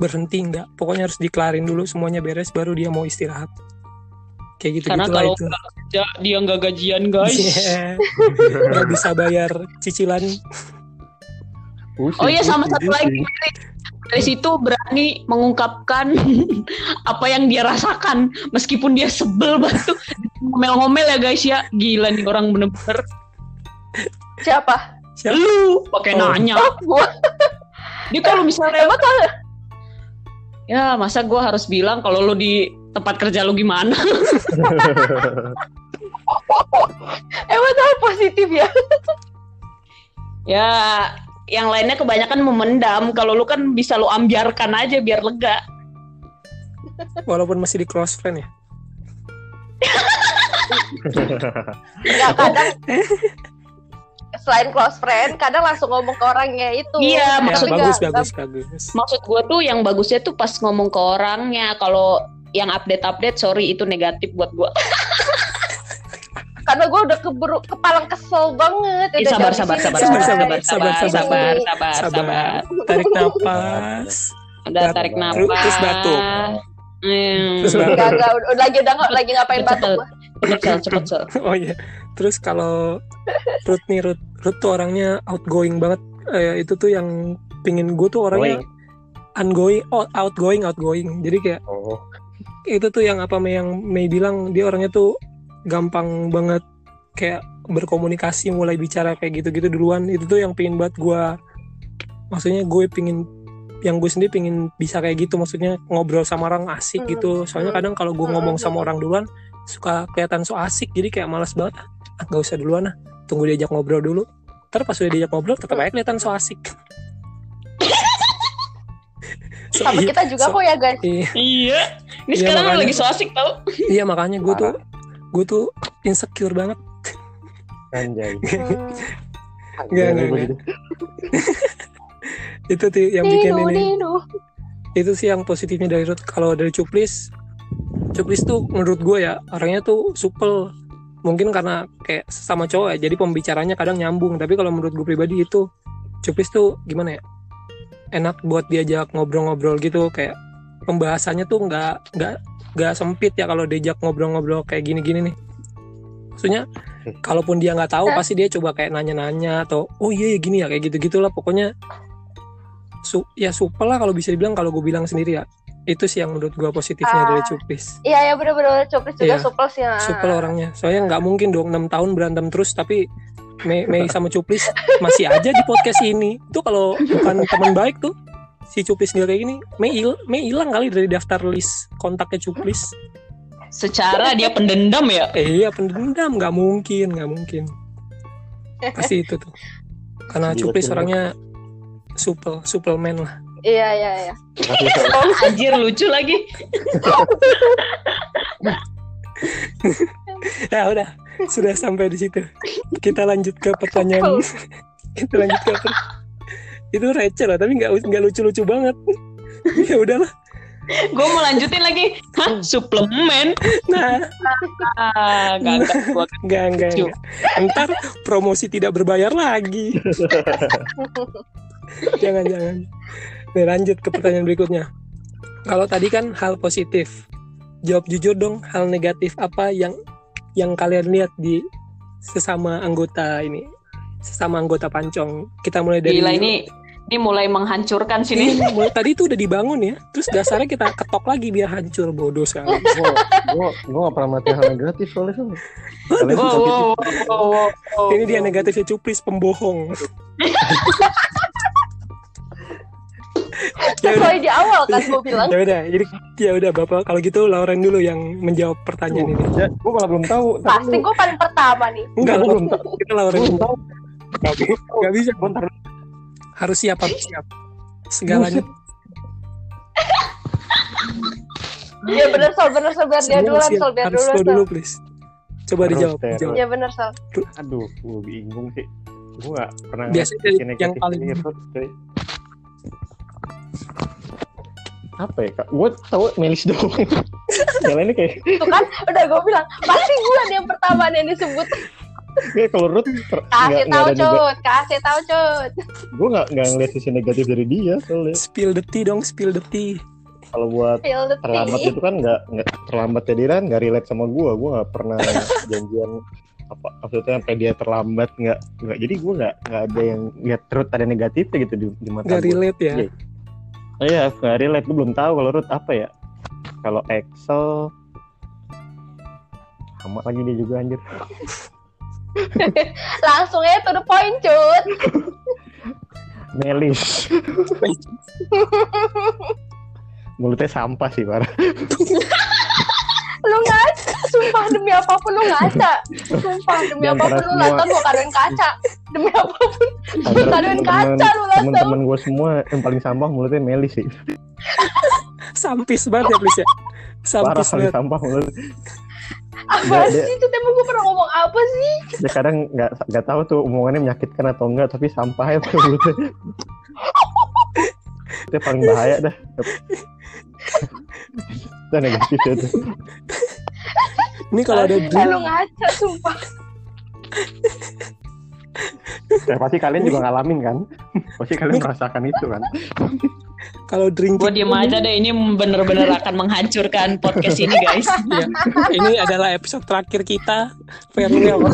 berhenti nggak. Pokoknya harus dikelarin dulu semuanya beres baru dia mau istirahat. Kayak gitu Karena gitu kalau itu. dia, dia nggak gajian guys. Iya. nggak bisa bayar cicilan. Oh iya sama satu lagi. dari situ berani mengungkapkan apa yang dia rasakan. Meskipun dia sebel banget tuh. Ngomel-ngomel ya guys ya. Gila nih orang bener-bener. Siapa siapa? Lu pakai Oh. nanya. Oh dia kalau misalnya emang tuh ya masa gue harus bilang kalau lu di tempat kerja lu gimana? Emang tuh positif ya? Ya yang lainnya kebanyakan memendam. Kalau lu kan bisa lu ambiarkan aja biar lega. Walaupun masih di close friend ya? Nggak kadang selain close friend kadang langsung ngomong ke orangnya itu Iya, ya, maksud bagus nggak- bagus bagus maksud gue tuh yang bagusnya tuh pas ngomong ke orangnya kalau yang update-update sorry itu negatif buat gue karena gue udah keburu kepalang kesel banget Eh, Udah sabar, sabar, sini, sabar, sabar, sabar, sabar, sabar, sabar. sabar, sabar, sabar sabar. tarik nafas Udah tarik nafas. terus batuk. Hmm. Terus batuk. Udah lagi udah lagi ngapain batuk gua. Cepet, cepet, oh iya terus kalau Ruth nih Ruth Ruth tuh orangnya outgoing banget. Eh, itu tuh yang pingin gue tuh orangnya ongoing oh, outgoing outgoing. Jadi kayak Oh, itu tuh yang apa yang Mei bilang dia orangnya tuh gampang banget kayak berkomunikasi mulai bicara kayak gitu-gitu duluan. Itu tuh yang pingin banget gue maksudnya gue pingin yang gue sendiri pingin bisa kayak gitu. Maksudnya ngobrol sama orang asik Hmm. gitu soalnya kadang kalau gue Hmm, ngomong hmm, sama orang duluan suka kelihatan so asik. Jadi kayak malas banget ah gak usah duluan ah tunggu diajak ngobrol dulu. Ntar pas udah diajak ngobrol tetap aja kelihatan so asik. So, sama iya, kita juga so- kok ya guys. iya, Iya. Ini Iya, sekarang makanya. lagi so asik tau. iya makanya gue tuh gue tuh insecure banget. Anjay. Nggak, nggak, Gua nggak. jadi- itu tuh yang bikin ini. itu sih yang positifnya dari Ruth. Kalau dari Cuplis Cuplis tuh menurut gue ya orangnya tuh supel mungkin karena kayak sama cowok ya jadi pembicaranya kadang nyambung. Tapi kalau menurut gue pribadi itu Cuplis tuh gimana ya enak buat diajak ngobrol-ngobrol gitu. Kayak pembahasannya tuh nggak nggak nggak sempit ya kalau diajak ngobrol-ngobrol kayak gini-gini nih. Maksudnya kalaupun dia nggak tahu pasti dia coba kayak nanya-nanya atau oh iya ya gini ya kayak gitu gitulah pokoknya su ya supel lah kalau bisa dibilang kalau gue bilang sendiri ya itu sih yang menurut gue positifnya Ah. dari Cuplis iya ya bener-bener Cuplis juga Iya. supel sih ya. supel orangnya soalnya nggak mungkin dong enam tahun berantem terus tapi Mei, Mei sama Cuplis masih aja di podcast ini tuh kalau bukan teman baik tuh si Cuplis nggak kayak gini Mei il Mei hilang kali dari daftar list kontaknya Cuplis Secara dia pendendam ya. eh iya pendendam nggak mungkin nggak mungkin pasti itu tuh karena Cuplis orangnya supel suplemen lah iya iya iya. Anjir lucu lagi. ya udah sudah sampai di situ kita lanjut ke pertanyaan kita lanjut ke per- itu receh lah tapi nggak nggak lucu lucu banget ya udahlah gue mau lanjutin lagi. Hah, suplemen? Nah, Ah, gak, gak. Gua enggak, enggak, Cuk. enggak. Ntar promosi tidak berbayar lagi. jangan, Nih, lanjut ke pertanyaan berikutnya. Kalau tadi kan hal positif. Jawab jujur dong, hal negatif apa yang yang kalian lihat di sesama anggota ini? Sesama anggota pancong. Kita mulai dari Gila ini ini mulai menghancurkan sini. Ini mulai- tadi itu udah dibangun ya. Terus dasarnya kita ketok lagi biar hancur bodoh sekali. Gue gue gue gak pernah mati hal negatif soalnya soalnya. Kalian Wow, positif. wow, wow, wow, wow. Ini dia negatifnya cuplis pembohong. ya udah, Sesuai di awal kan gue bilang. ya udah. Jadi ya udah Bapak kalau gitu Lauren dulu yang menjawab pertanyaan ini. Ya, gue malah belum tahu. Pasti gue paling pertama nih. Enggak, Lau- belum tahu. kita Lauren Gue dulu. belum tahu. Gak, bi- gak bisa. Bentar. Harus siap, harus siap. Segalanya. Iya bener Sol, bener Sol biar dia duluan. Sol, biar Harus duluan lo dulu, Sol. please. Coba Harus, dijawab. Iya bener Sol. Aduh, gue bingung sih. Gue gak pernah Biasanya yang paling-. Apa ya kak? Gue tau Melis doang. Yang lainnya kayak Tuh kan udah gue bilang pasti gue yang pertama nih yang disebut. kayak kalau Ruth ter- Kasih nggak- nggak tahu ada juga. cut, kasih tahu cut. Gue gak, nggak ngeliat sisi negatif dari dia soalnya. Spill the tea dong, spill the tea. Kalau buat terlambat itu kan nggak nggak terlambat jadi kan nggak relate sama gue. Gue nggak pernah janjian apa maksudnya sampai dia terlambat nggak nggak jadi gue nggak nggak ada yang lihat Ruth ada negatifnya gitu di, di mata Gak gue. relate ya. Iya. Oh Iya, nggak relate. Gue belum tahu kalau Ruth apa ya. Kalau Excel sama lagi dia juga anjir. Langsung aja to the point cut. Melis. Mulutnya sampah sih parah. Lu ngaca, sumpah demi apa pun lu ngaca. Sumpah demi antara apa pun lu lantar gua kadoin kaca. Demi apa pun kadoin temen-temen kaca lu lantar. temen-temen gue semua yang paling sampah mulutnya Melis sih. Sampis banget ya, please ya. Parah Sampis banget. sampah mulut. Apa Dia- sih itu emang gue pernah ngomong apa sih? Dia kadang nggak nggak tahu tuh omongannya menyakitkan atau enggak, tapi sampahnya tuh mulutnya. itu yang paling bahaya dah. Itu negatif ya tuh. Ini kalau ada Eh, drink, lu ngaca sumpah. Ya, pasti kalian juga ngalamin kan? Pasti kalian merasakan itu kan? kalau drink Gue diem aja deh, ini bener-bener akan menghancurkan podcast ini guys. ya, ini adalah episode terakhir kita farewell.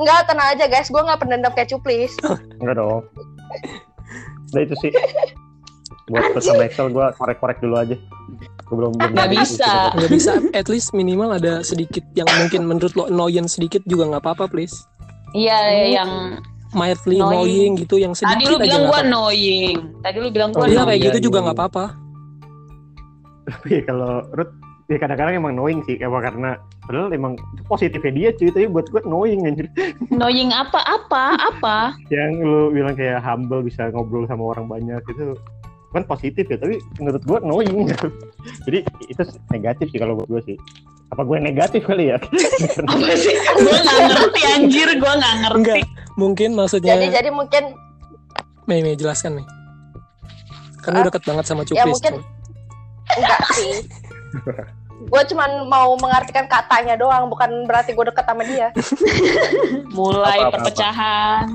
Enggak, tenang aja guys, gue gak pendendam kayak cuplis. Enggak dong. Nah itu sih. Buat pesan Excel gue korek-korek dulu aja. Gue belum belum Nggak bisa. Nggak bisa, at least minimal ada sedikit yang mungkin menurut lo annoying sedikit juga nggak apa-apa, please. Iya, yang Mildly Annoying. annoying gitu yang sedikit tadi lu aja bilang apa-apa. annoying. Tadi lu bilang gue Oh, Iya iya, kayak gitu iya, juga iya. nggak apa-apa. Tapi kalau Ruth ya kadang-kadang emang annoying sih apa karena padahal emang positifnya dia cuy tapi buat gue annoying anjir Annoying apa? Apa? Apa? yang lu bilang kayak humble bisa ngobrol sama orang banyak itu kan positif ya tapi menurut gue annoying jadi itu negatif sih kalau buat gue sih apa gue negatif kali ya Apa sih? gue gak ngerti anjir, gue gak ngerti. Enggak, mungkin maksudnya Jadi jadi mungkin Mei, Mei jelaskan nih. Kan lu Ah, deket banget sama ya Cuplis. mungkin- tuh. enggak sih. Gue cuman mau mengartikan katanya doang, bukan berarti gue deket sama dia. Mulai Apa, apa, perpecahan.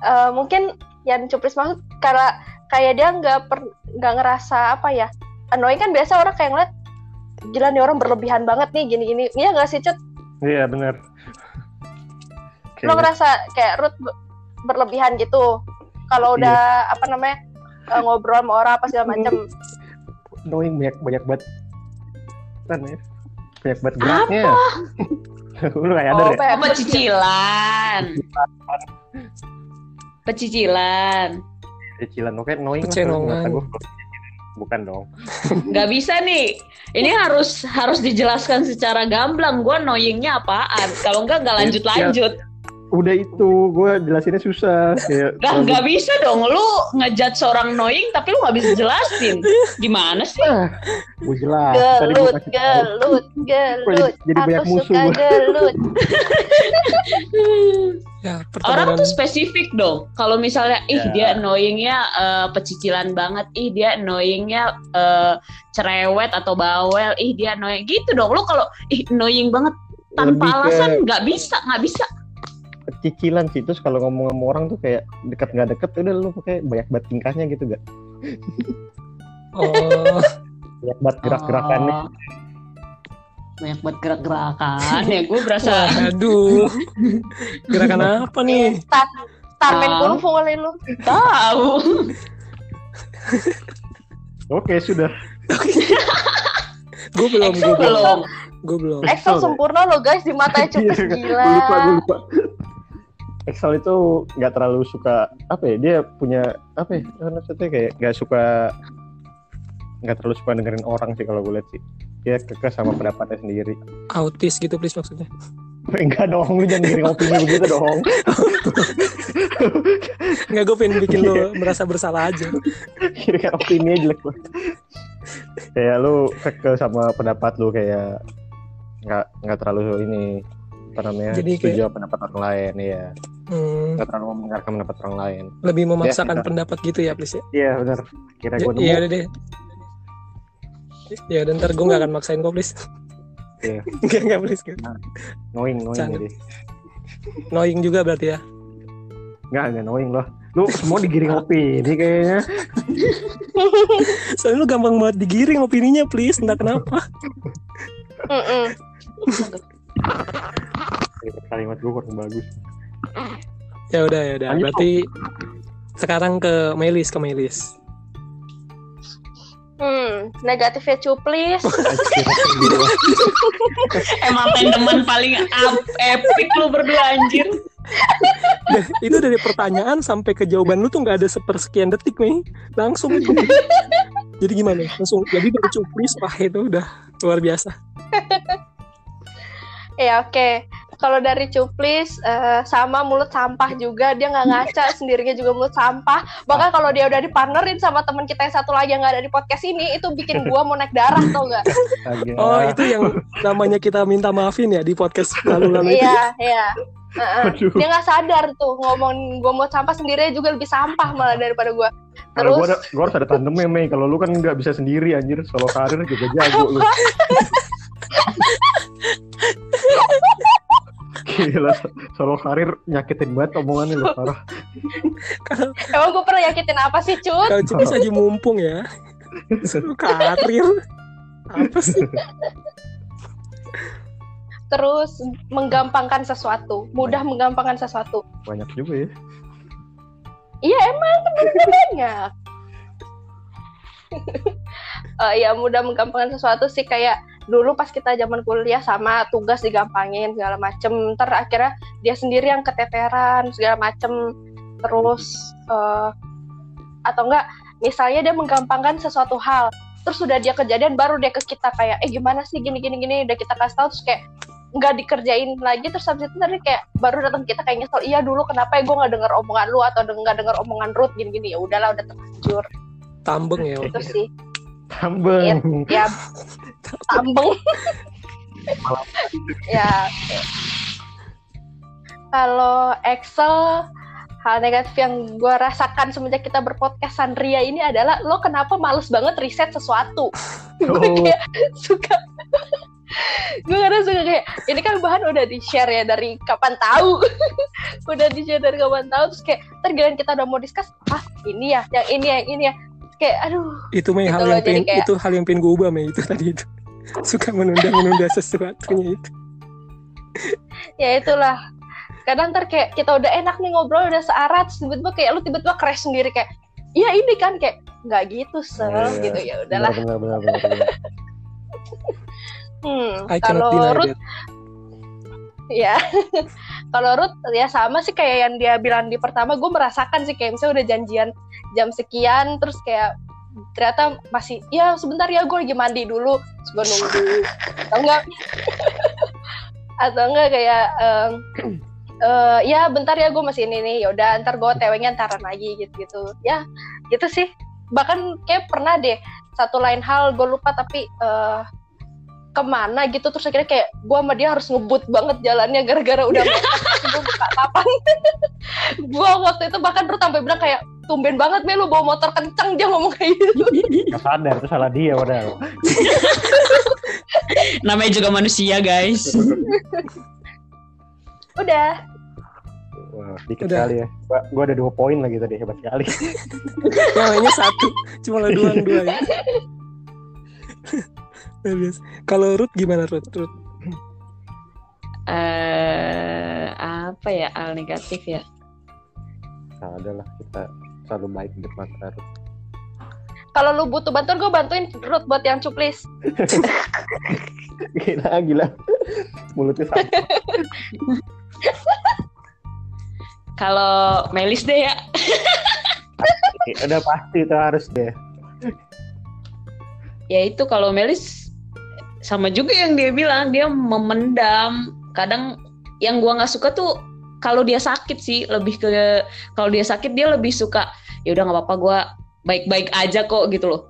Eh, mungkin yang cuplis maksud karena kayak dia nggak per nggak ngerasa apa ya annoying kan biasa orang kayak ngeliat gila nih orang berlebihan banget nih gini gini iya nggak sih cut? Iya benar. Lo ngerasa kayak Ruth be- berlebihan gitu? Kalau Iya. udah apa namanya eh, ngobrol sama orang apa segala macam annoying banyak banyak banget. Kan ya? Banyak banget geraknya. Lu gak ada oh, ya? Pep. Oh, pecicilan. Pecicilan. cicilan oke lah, Kecenongan. menurut gua. bukan dong Gak bisa nih. Ini harus harus dijelaskan secara gamblang. Gue annoyingnya apaan? Kalau enggak, nggak lanjut-lanjut. Udah itu gue jelasinnya susah kayak nggak bisa dong, lu ngejat seorang annoying tapi lu nggak bisa jelasin. Gimana sih? gue jelas Gelut, gelut, gelut. jadi banyak Aku musuh suka gua. gelut. Ya, Orang tuh spesifik dong. Kalau misalnya, ih Ya. dia annoyingnya eh, pecicilan banget, ih dia annoyingnya eh, cerewet atau bawel, ih dia annoying gitu dong. Lu kalau ih annoying banget tanpa Lebih ke- alasan nggak bisa, nggak bisa. Cicilan sih terus kalau ngomong sama orang tuh kayak dekat nggak deket udah lu pakai banyak banget tingkahnya gitu gak Oh, banyak banget gerak-gerakannya Oh. Banyak buat gerak-gerakan ya. Gue berasa aduh. Gerakan apa nih? Star, Starman Tahu. kungfu kali lu. tahu. oke sudah Gue belum, gue belum. belum. Gue belum. Excel sempurna lo guys di matanya cupis Iya, gila. gue lupa gue lupa Excel itu nggak terlalu suka apa ya dia punya apa ya maksudnya kayak nggak suka nggak terlalu suka dengerin orang sih kalau gue lihat sih. Dia kekeh sama pendapatnya sendiri. Autis gitu please maksudnya. enggak dong lu jangan giring opini begitu dong. Enggak gue pengen bikin lo merasa bersalah aja. giring opini jelek banget. Kayak lu kekeh sama pendapat lu kayak nggak nggak terlalu ini apa namanya Jadi setuju sama pendapat orang lain ya Hmm, nggak terlalu mendengarkan pendapat orang lain lebih memaksakan Ya, pendapat gitu ya please ya. iya benar kira Ya, gue nemu Iya deh. Ya dan ntar gue gak akan maksain kok please. Iya. Enggak enggak please. Nggak. knowing knowing Canda. jadi Knowing juga berarti ya. nggak nggak knowing loh lu semua digiring opini kayaknya Soalnya lu gampang banget digiring opininya please. Entah kenapa. Mm-mm. kalimat gue kurang bagus Ya udah ya udah. Berarti sekarang ke Melis ke Melis. Hmm, negatifnya cuplis. Emang teman paling ap- epic lu berdua anjir. Dan itu dari pertanyaan sampai ke jawaban lu tuh nggak ada sepersekian detik nih. Langsung itu. Jadi gimana? Langsung. Jadi dari cuplis wah itu udah luar biasa. Ya oke. Kalau dari cuplis eh, sama mulut sampah juga dia nggak ngaca sendirinya juga mulut sampah. Bahkan kalau dia udah dipartnerin sama teman kita yang satu lagi yang nggak ada di podcast ini itu bikin gua mau naik darah tau nggak? Astaga. Oh itu yang namanya kita minta maafin ya di podcast lalu-lalu. Iya iya. Heeh. Aduh. Dia nggak sadar tuh ngomong gua mau sampah sendiri juga lebih sampah malah daripada gua. Kalau Terus gue ada, gue harus ada tandemnya Mei. Kalau lu kan nggak bisa sendiri anjir. Solo karir juga jago lu. Gila, solo karir nyakitin banget omongannya lu parah. Kalau emang gua pernah yakitin apa sih cut? kalau cuplis lagi mumpung ya. Suruh karir. Apa sih? Terus menggampangkan sesuatu, mudah menggampangkan sesuatu. Banyak juga ya. Iya emang banyak. Eh, ya mudah menggampangkan sesuatu sih kayak dulu pas kita zaman kuliah sama tugas digampangin segala macem. Ntar akhirnya dia sendiri yang keteteran segala macem. Terus eh, atau enggak misalnya dia menggampangkan sesuatu hal. Terus sudah dia kejadian baru dia ke kita kayak eh gimana sih gini gini gini udah kita kasih tahu terus kayak nggak dikerjain lagi terus habis itu tadi kayak baru datang kita kayak nyesel iya dulu kenapa ya gue nggak denger omongan lu atau nggak denger omongan Ruth gini gini ya udahlah udah terlanjur Tambeng ya. itu sih Tambeng. ya tambeng. Ya. Kalau Excel hal negatif yang gue rasakan semenjak kita berpodcast Sandria ini adalah lo kenapa males banget riset sesuatu? Gue Oh. kayak suka. Gue kadang suka kayak ini kan bahan udah di share ya dari kapan tahu. Udah di share dari kapan tahu terus kayak tergilan kita udah mau discuss ah ini ya yang ini ya yang ini ya kayak aduh Itu Mei Gitu hal yang pengen kayak- itu hal yang pengen gue ubah Mei itu tadi itu. Suka menunda-menunda sesuatunya itu. ya itulah kadang ntar kayak kita udah enak nih ngobrol udah searah terus tiba-tiba kayak lu tiba-tiba crash sendiri kayak iya ini kan kayak nggak gitu sel Iya. gitu ya udahlah Benar benar benar benar. hmm, kalau Ruth ya kalau Ruth ya sama sih kayak yang dia bilang di pertama gue merasakan sih kayak misalnya udah janjian jam sekian terus kayak ternyata masih ya sebentar ya gue lagi mandi dulu. Terus gue nunggu. Atau enggak? Atau enggak kayak em, eh ya bentar ya gue masih ini nih yaudah ntar gue tewenya ntaran lagi gitu gitu ya gitu sih. Bahkan kayak pernah deh satu lain hal gue lupa tapi eh ke mana gitu terus akhirnya kayak gue sama dia harus ngebut banget jalannya gara-gara udah gue buka papan. Gue waktu itu bahkan Ruth sampai bilang kayak tumben banget Mel lu bawa motor kenceng dia ngomong kayak gitu Gak sadar itu salah dia padahal. Namanya juga manusia, guys. udah Wah, dikit Udah. kali ya. Gua, gua ada dua poin lagi tadi hebat sekali. Namanya satu, cuma lo doang dua ya. Kalau Ruth gimana Ruth? Ruth? Eh, apa ya hal negatif ya? Nah, adalah kita selalu baik di depan Ruth. kalau lu butuh bantuan gue bantuin Ruth buat yang cuplis Gila, gila. Mulutnya sama. Kalau Melis deh ya. Udah pasti itu harus deh. Ya itu kalau Melis sama juga yang dia bilang dia memendam. Kadang yang gua nggak suka tuh kalau dia sakit sih lebih ke kalau dia sakit dia lebih suka ya udah nggak apa-apa gua baik-baik aja kok gitu loh.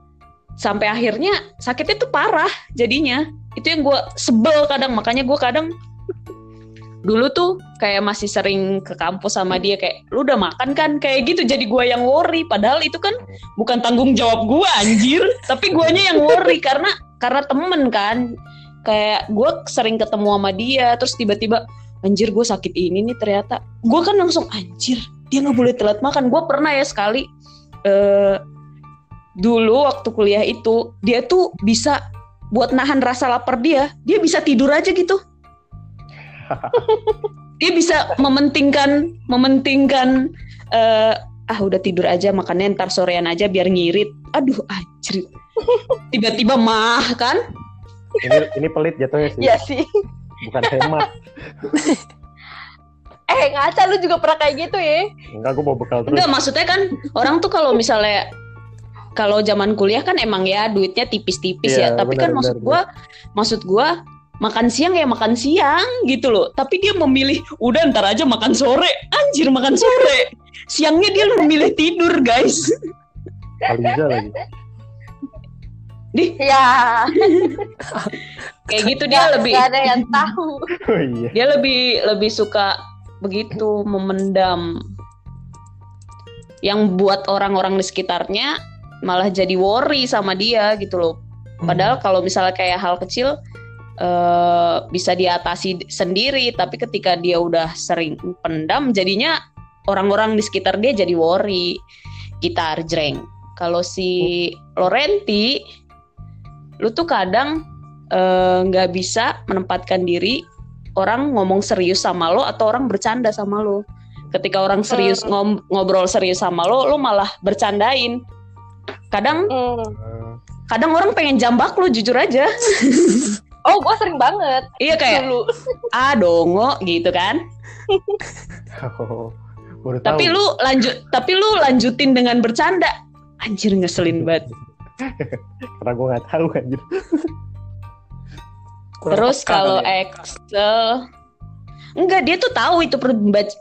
Sampai akhirnya sakitnya tuh parah jadinya. Itu yang gua sebel kadang makanya gua kadang dulu tuh kayak masih sering ke kampus sama dia kayak lu udah makan kan kayak gitu jadi gua yang worry padahal itu kan bukan tanggung jawab gua anjir tapi guanya yang worry karena karena temen kan kayak gua sering ketemu sama dia terus tiba-tiba anjir gue sakit ini nih ternyata. Gua kan langsung anjir dia nggak boleh telat makan. Gua pernah ya sekali eh dulu waktu kuliah itu dia tuh bisa buat nahan rasa lapar dia dia bisa tidur aja gitu. Dia bisa mementingkan mementingkan eh, ah udah tidur aja makannya ntar sorean aja biar ngirit. Aduh anjir. Tiba-tiba mah kan? Ini ini pelit jatuhnya sih. ya sih Bukan hemat. eh ngaca lu juga pernah kayak gitu ya? Enggak, gua bawa bekal terus. enggak maksudnya kan orang tuh kalau misalnya kalau zaman kuliah kan emang ya duitnya tipis-tipis Iya, ya tapi benar, kan maksud benar, gua maksud gua makan siang ya makan siang gitu loh. Tapi dia memilih udah ntar aja makan sore. Anjir makan sore. Siangnya dia memilih tidur guys. Aliza lagi. Di. Ya kayak gitu dia lebih nggak ada yang tahu. Oh iya. dia lebih lebih suka begitu memendam yang buat orang-orang di sekitarnya malah jadi worry sama dia gitu loh. Padahal kalau misalnya kayak hal kecil eh, bisa diatasi sendiri tapi ketika dia udah sering pendam jadinya orang-orang di sekitar dia jadi worry. Gitar jreng. Kalau si Lorenti lu tuh kadang eh, nggak bisa menempatkan diri orang ngomong serius sama lo atau orang bercanda sama lo. Ketika orang serius ngom- ngobrol serius sama lo, lo malah bercandain. Kadang Hmm. Eh, kadang orang pengen jambak lo jujur aja. oh gue sering banget iya kayak dulu ah dongo gitu kan. Oh, baru Tapi tahu. lu lanjut tapi lu lanjutin dengan bercanda. Anjir ngeselin banget. Karena gua nggak tahu anjir. Kurang Terus kalau ya. Excel Enggak, dia tuh tahu itu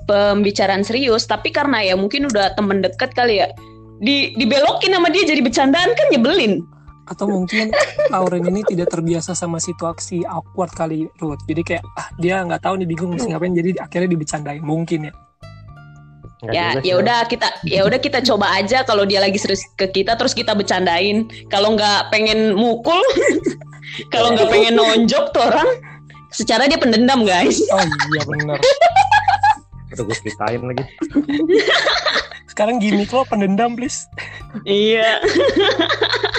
pembicaraan serius, tapi karena ya mungkin udah temen dekat kali ya. Di dibelokin sama dia jadi bercandaan kan nyebelin. atau mungkin Lauren ini tidak terbiasa sama situasi awkward kali Ruth jadi kayak ah dia nggak tahu nih bingung mesti ngapain jadi akhirnya dibecandain mungkin ya Nggak ya ya udah kita ya udah kita coba aja kalau dia lagi serius ke kita terus kita bercandain. Kalau nggak pengen mukul, kalau nggak pengen nonjok tuh orang secara dia pendendam guys. oh iya benar Udah gue ceritain lagi. sekarang gimmick lo pendendam please iya.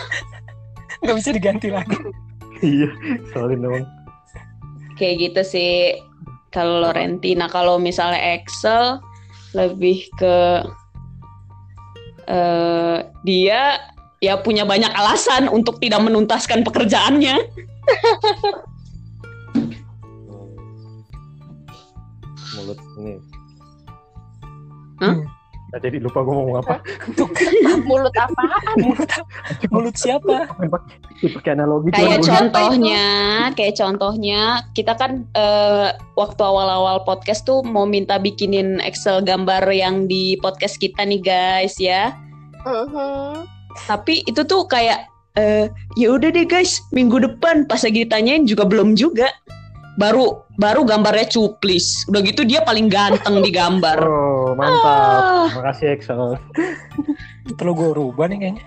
nggak bisa diganti lagi Iya, soalin dong. Kayak gitu sih kalau Lorenti. Nah kalau misalnya Excel lebih ke eh dia ya punya banyak alasan untuk tidak menuntaskan pekerjaannya. Mulut ini. Hah? Nah, jadi lupa gue ngomong apa. Mulut apaan? mulut, mulut siapa? Pakai analogi Kayak contohnya, kayak contohnya kita kan eh, waktu awal-awal podcast tuh mau minta bikinin Excel gambar yang di podcast kita nih guys ya. Mhm. Tapi itu tuh kayak eh ya udah deh guys, minggu depan pas lagi ditanyain juga belum juga. Baru baru gambarnya cuplis. Udah gitu dia paling ganteng di gambar. Oh, mantap. Ah. Makasih Excel. Perlu gue rubah nih kayaknya.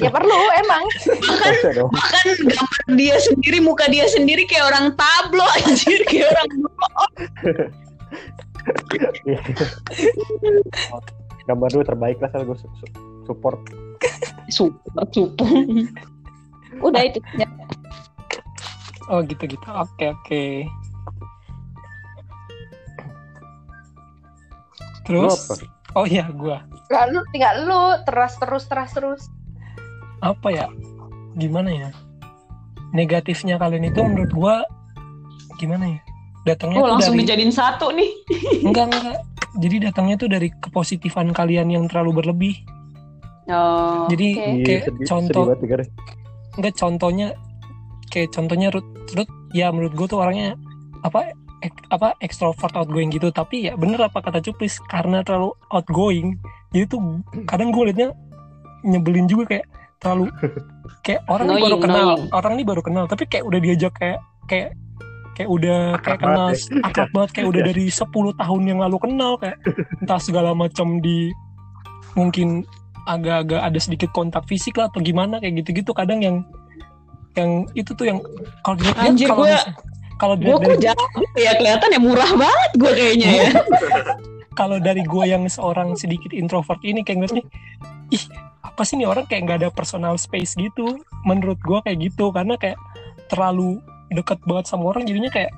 Ya perlu emang. Dong. Bahkan gambar dia sendiri, muka dia sendiri kayak orang tablo anjir, kayak orang Gambar dulu terbaik lah, saya gue support. super super. Udah itu. Ya. Oh gitu-gitu. Oke oke. Lu Terus, apa? oh iya gua Lalu tinggal lu teras terus teras terus. apa ya? Gimana ya? Negatifnya kalian itu menurut gua gimana ya? Datangnya Oh tuh langsung dari dijadiin satu nih. enggak enggak. Jadi datangnya tuh dari kepositifan kalian yang terlalu berlebih. Oh. Jadi Oke. Iya, kayak sedih, contoh sedih banget enggak contohnya kayak contohnya Ruth, Ruth ya menurut gue tuh orangnya apa ek- apa ekstrovert outgoing gitu tapi ya bener apa kata Cuplis karena terlalu outgoing jadi tuh kadang gue liatnya nyebelin juga kayak terlalu kayak orang ini baru kenal annoying. orang ini baru kenal tapi kayak udah diajak kayak kayak kayak udah Akrab kayak kenal banget ya. akrab banget kayak udah dari 10 tahun yang lalu kenal kayak entah segala macam di mungkin agak-agak ada sedikit kontak fisik lah atau gimana kayak gitu-gitu kadang yang yang itu tuh yang kalau dilihat Anjir, misal- kalau Gue kok dari jago ya kelihatan ya murah banget gue kayaknya ya. kalau dari gue yang seorang sedikit introvert ini kayak ngeliatnya ih apa sih nih orang kayak nggak ada personal space gitu? Menurut gue kayak gitu karena kayak terlalu deket banget sama orang jadinya kayak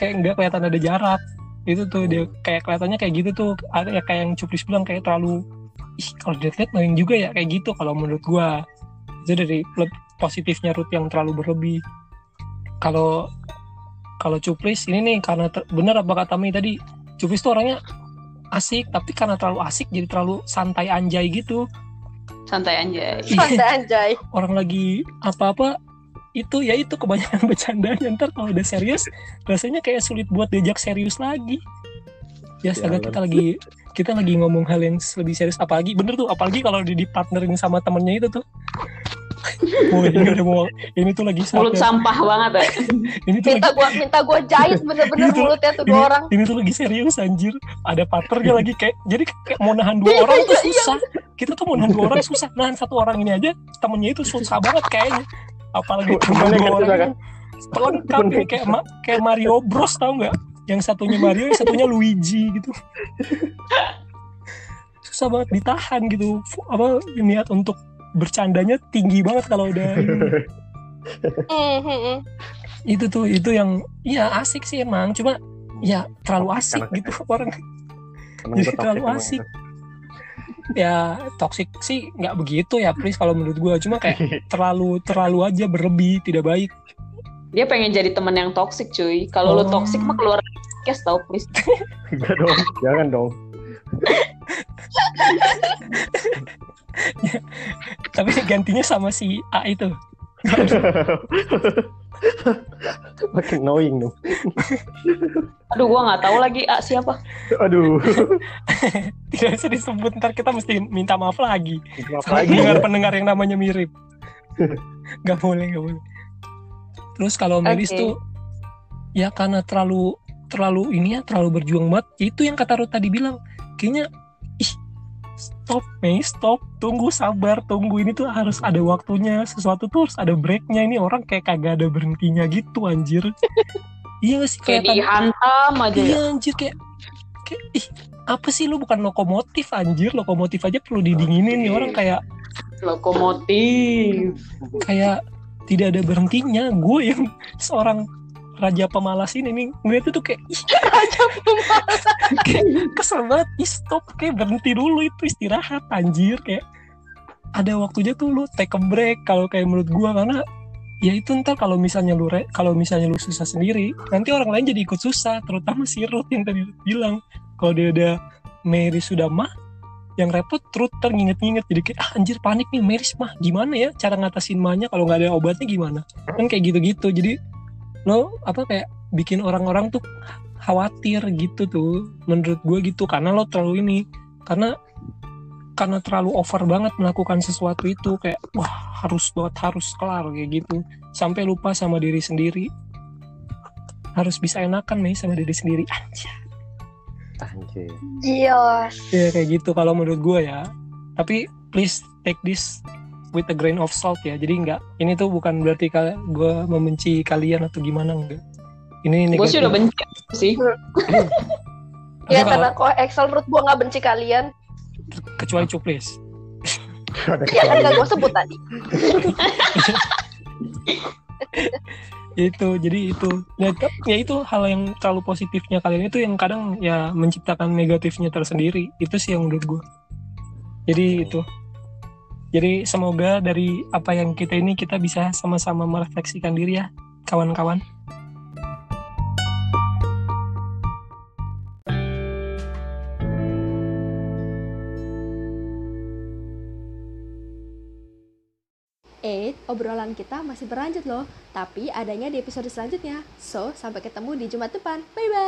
kayak nggak kelihatan ada jarak. Itu tuh dia kayak kelihatannya kayak gitu tuh. Ada ya kayak yang Cuplis bilang kayak terlalu ih kalau dilihat main juga ya kayak gitu kalau menurut gue itu dari positifnya Ruth yang terlalu berlebih. Kalau kalau Cuplis ini nih karena ter- benar apa kata Mi tadi Cuplis tuh orangnya asik tapi karena terlalu asik jadi terlalu santai anjay gitu Santai aja. Santai anjay. orang lagi apa-apa itu ya itu kebanyakan bercandanya ntar kalau udah serius rasanya kayak sulit buat diajak serius lagi ya astaga Sialan. kita lagi kita lagi ngomong hal yang lebih serius apalagi bener tuh apalagi kalau di, di partnerin sama temennya itu tuh Wah, ini udah mau ini tuh lagi Mulut saatnya- sampah banget ya. ini tuh Minta lagi gua minta gua jahit bener-bener mulutnya tuh dua orang. ini tuh lagi serius anjir. Ada partnernya lagi kayak jadi kayak mau nahan dua orang tuh susah. Kita tuh mau nahan dua orang susah. Nahan satu orang ini aja temennya itu susah banget kayaknya. Apalagi temen dua susah, orang. lengkap nih kayak Ma- kayak Mario Bros tau nggak? Yang satunya Mario yang satunya Luigi gitu. Susah banget ditahan gitu. Apa niat untuk bercandanya tinggi banget kalau udah ini. Mhm. itu tuh itu yang iya asik sih emang cuma ya terlalu asik Karena- gitu orang Jadi terlalu toxic emang. asik. ya toxic sih nggak begitu ya please kalau menurut gue cuma kayak terlalu terlalu aja berlebih tidak baik Dia pengen jadi teman yang toksik cuy. Kalau lu Oh. toksik mah keluar podcast tau please. Enggak dong, jangan dong. tapi gantinya sama si A itu Makin knowing dong. Aduh gua nggak tahu lagi ah, siapa. Aduh. tidak bisa disebut ntar kita mesti minta maaf lagi Apa sama lagi? pendengar-pendengar yang namanya mirip nggak boleh nggak boleh terus kalau Melis Oke. tuh ya karena terlalu terlalu ini ya terlalu berjuang banget itu yang kata Ruth tadi bilang kayaknya stop Mei stop. Tunggu sabar. Tunggu ini tuh harus ada waktunya. Sesuatu tuh harus ada breaknya. Ini orang kayak kagak ada berhentinya gitu anjir. Iya gak sih? Kayak dihantam aja ya. Iya anjir kayak kayak ih apa sih lu? Bukan lokomotif anjir. Lokomotif aja perlu didinginin nih orang kayak Lokomotif. kayak tidak ada berhentinya. Gue yang seorang raja pemalas ini nih ngeliatnya tuh kayak ih kayak kesel banget ih stop. Kayak berhenti dulu itu istirahat anjir. Kayak ada waktunya tuh lu take a break kalau kayak menurut gua karena ya itu ntar kalau misalnya lu kalau misalnya lu susah sendiri nanti orang lain jadi ikut susah terutama si Ruth yang tadi bilang. Kalau dia udah Mary sudah mah yang repot terus teringet-inget jadi kayak ah, anjir panik nih Mary mah gimana ya cara ngatasin mahnya? Kalau nggak ada obatnya gimana? Kan kayak gitu-gitu jadi lo apa kayak bikin orang-orang tuh khawatir gitu tuh menurut gue gitu. Karena lo terlalu ini karena karena terlalu over banget melakukan sesuatu itu. Kayak wah harus banget harus kelar kayak gitu. Sampai lupa sama diri sendiri. Harus bisa enakan nih sama diri sendiri. Aja Anjir. Jios. ya kayak gitu kalau menurut gue ya. Tapi please take this with a grain of salt ya. Jadi nggak ini tuh bukan berarti gue membenci kalian atau gimana enggak ini Gue sih udah benci sih. Ya kalau- karena kok Excel menurut gue nggak benci kalian. kecuali cuplis. Ada Ya kan gak gue sebut tadi. itu jadi itu. Ya, ya itu hal yang terlalu positifnya kalian. Itu yang kadang ya menciptakan negatifnya tersendiri. Itu sih yang menurut gue jadi itu jadi semoga dari apa yang kita ini kita bisa sama-sama merefleksikan diri ya kawan-kawan Eh, obrolan kita masih berlanjut loh, tapi adanya di episode selanjutnya. So, sampai ketemu di Jumat depan. Bye-bye!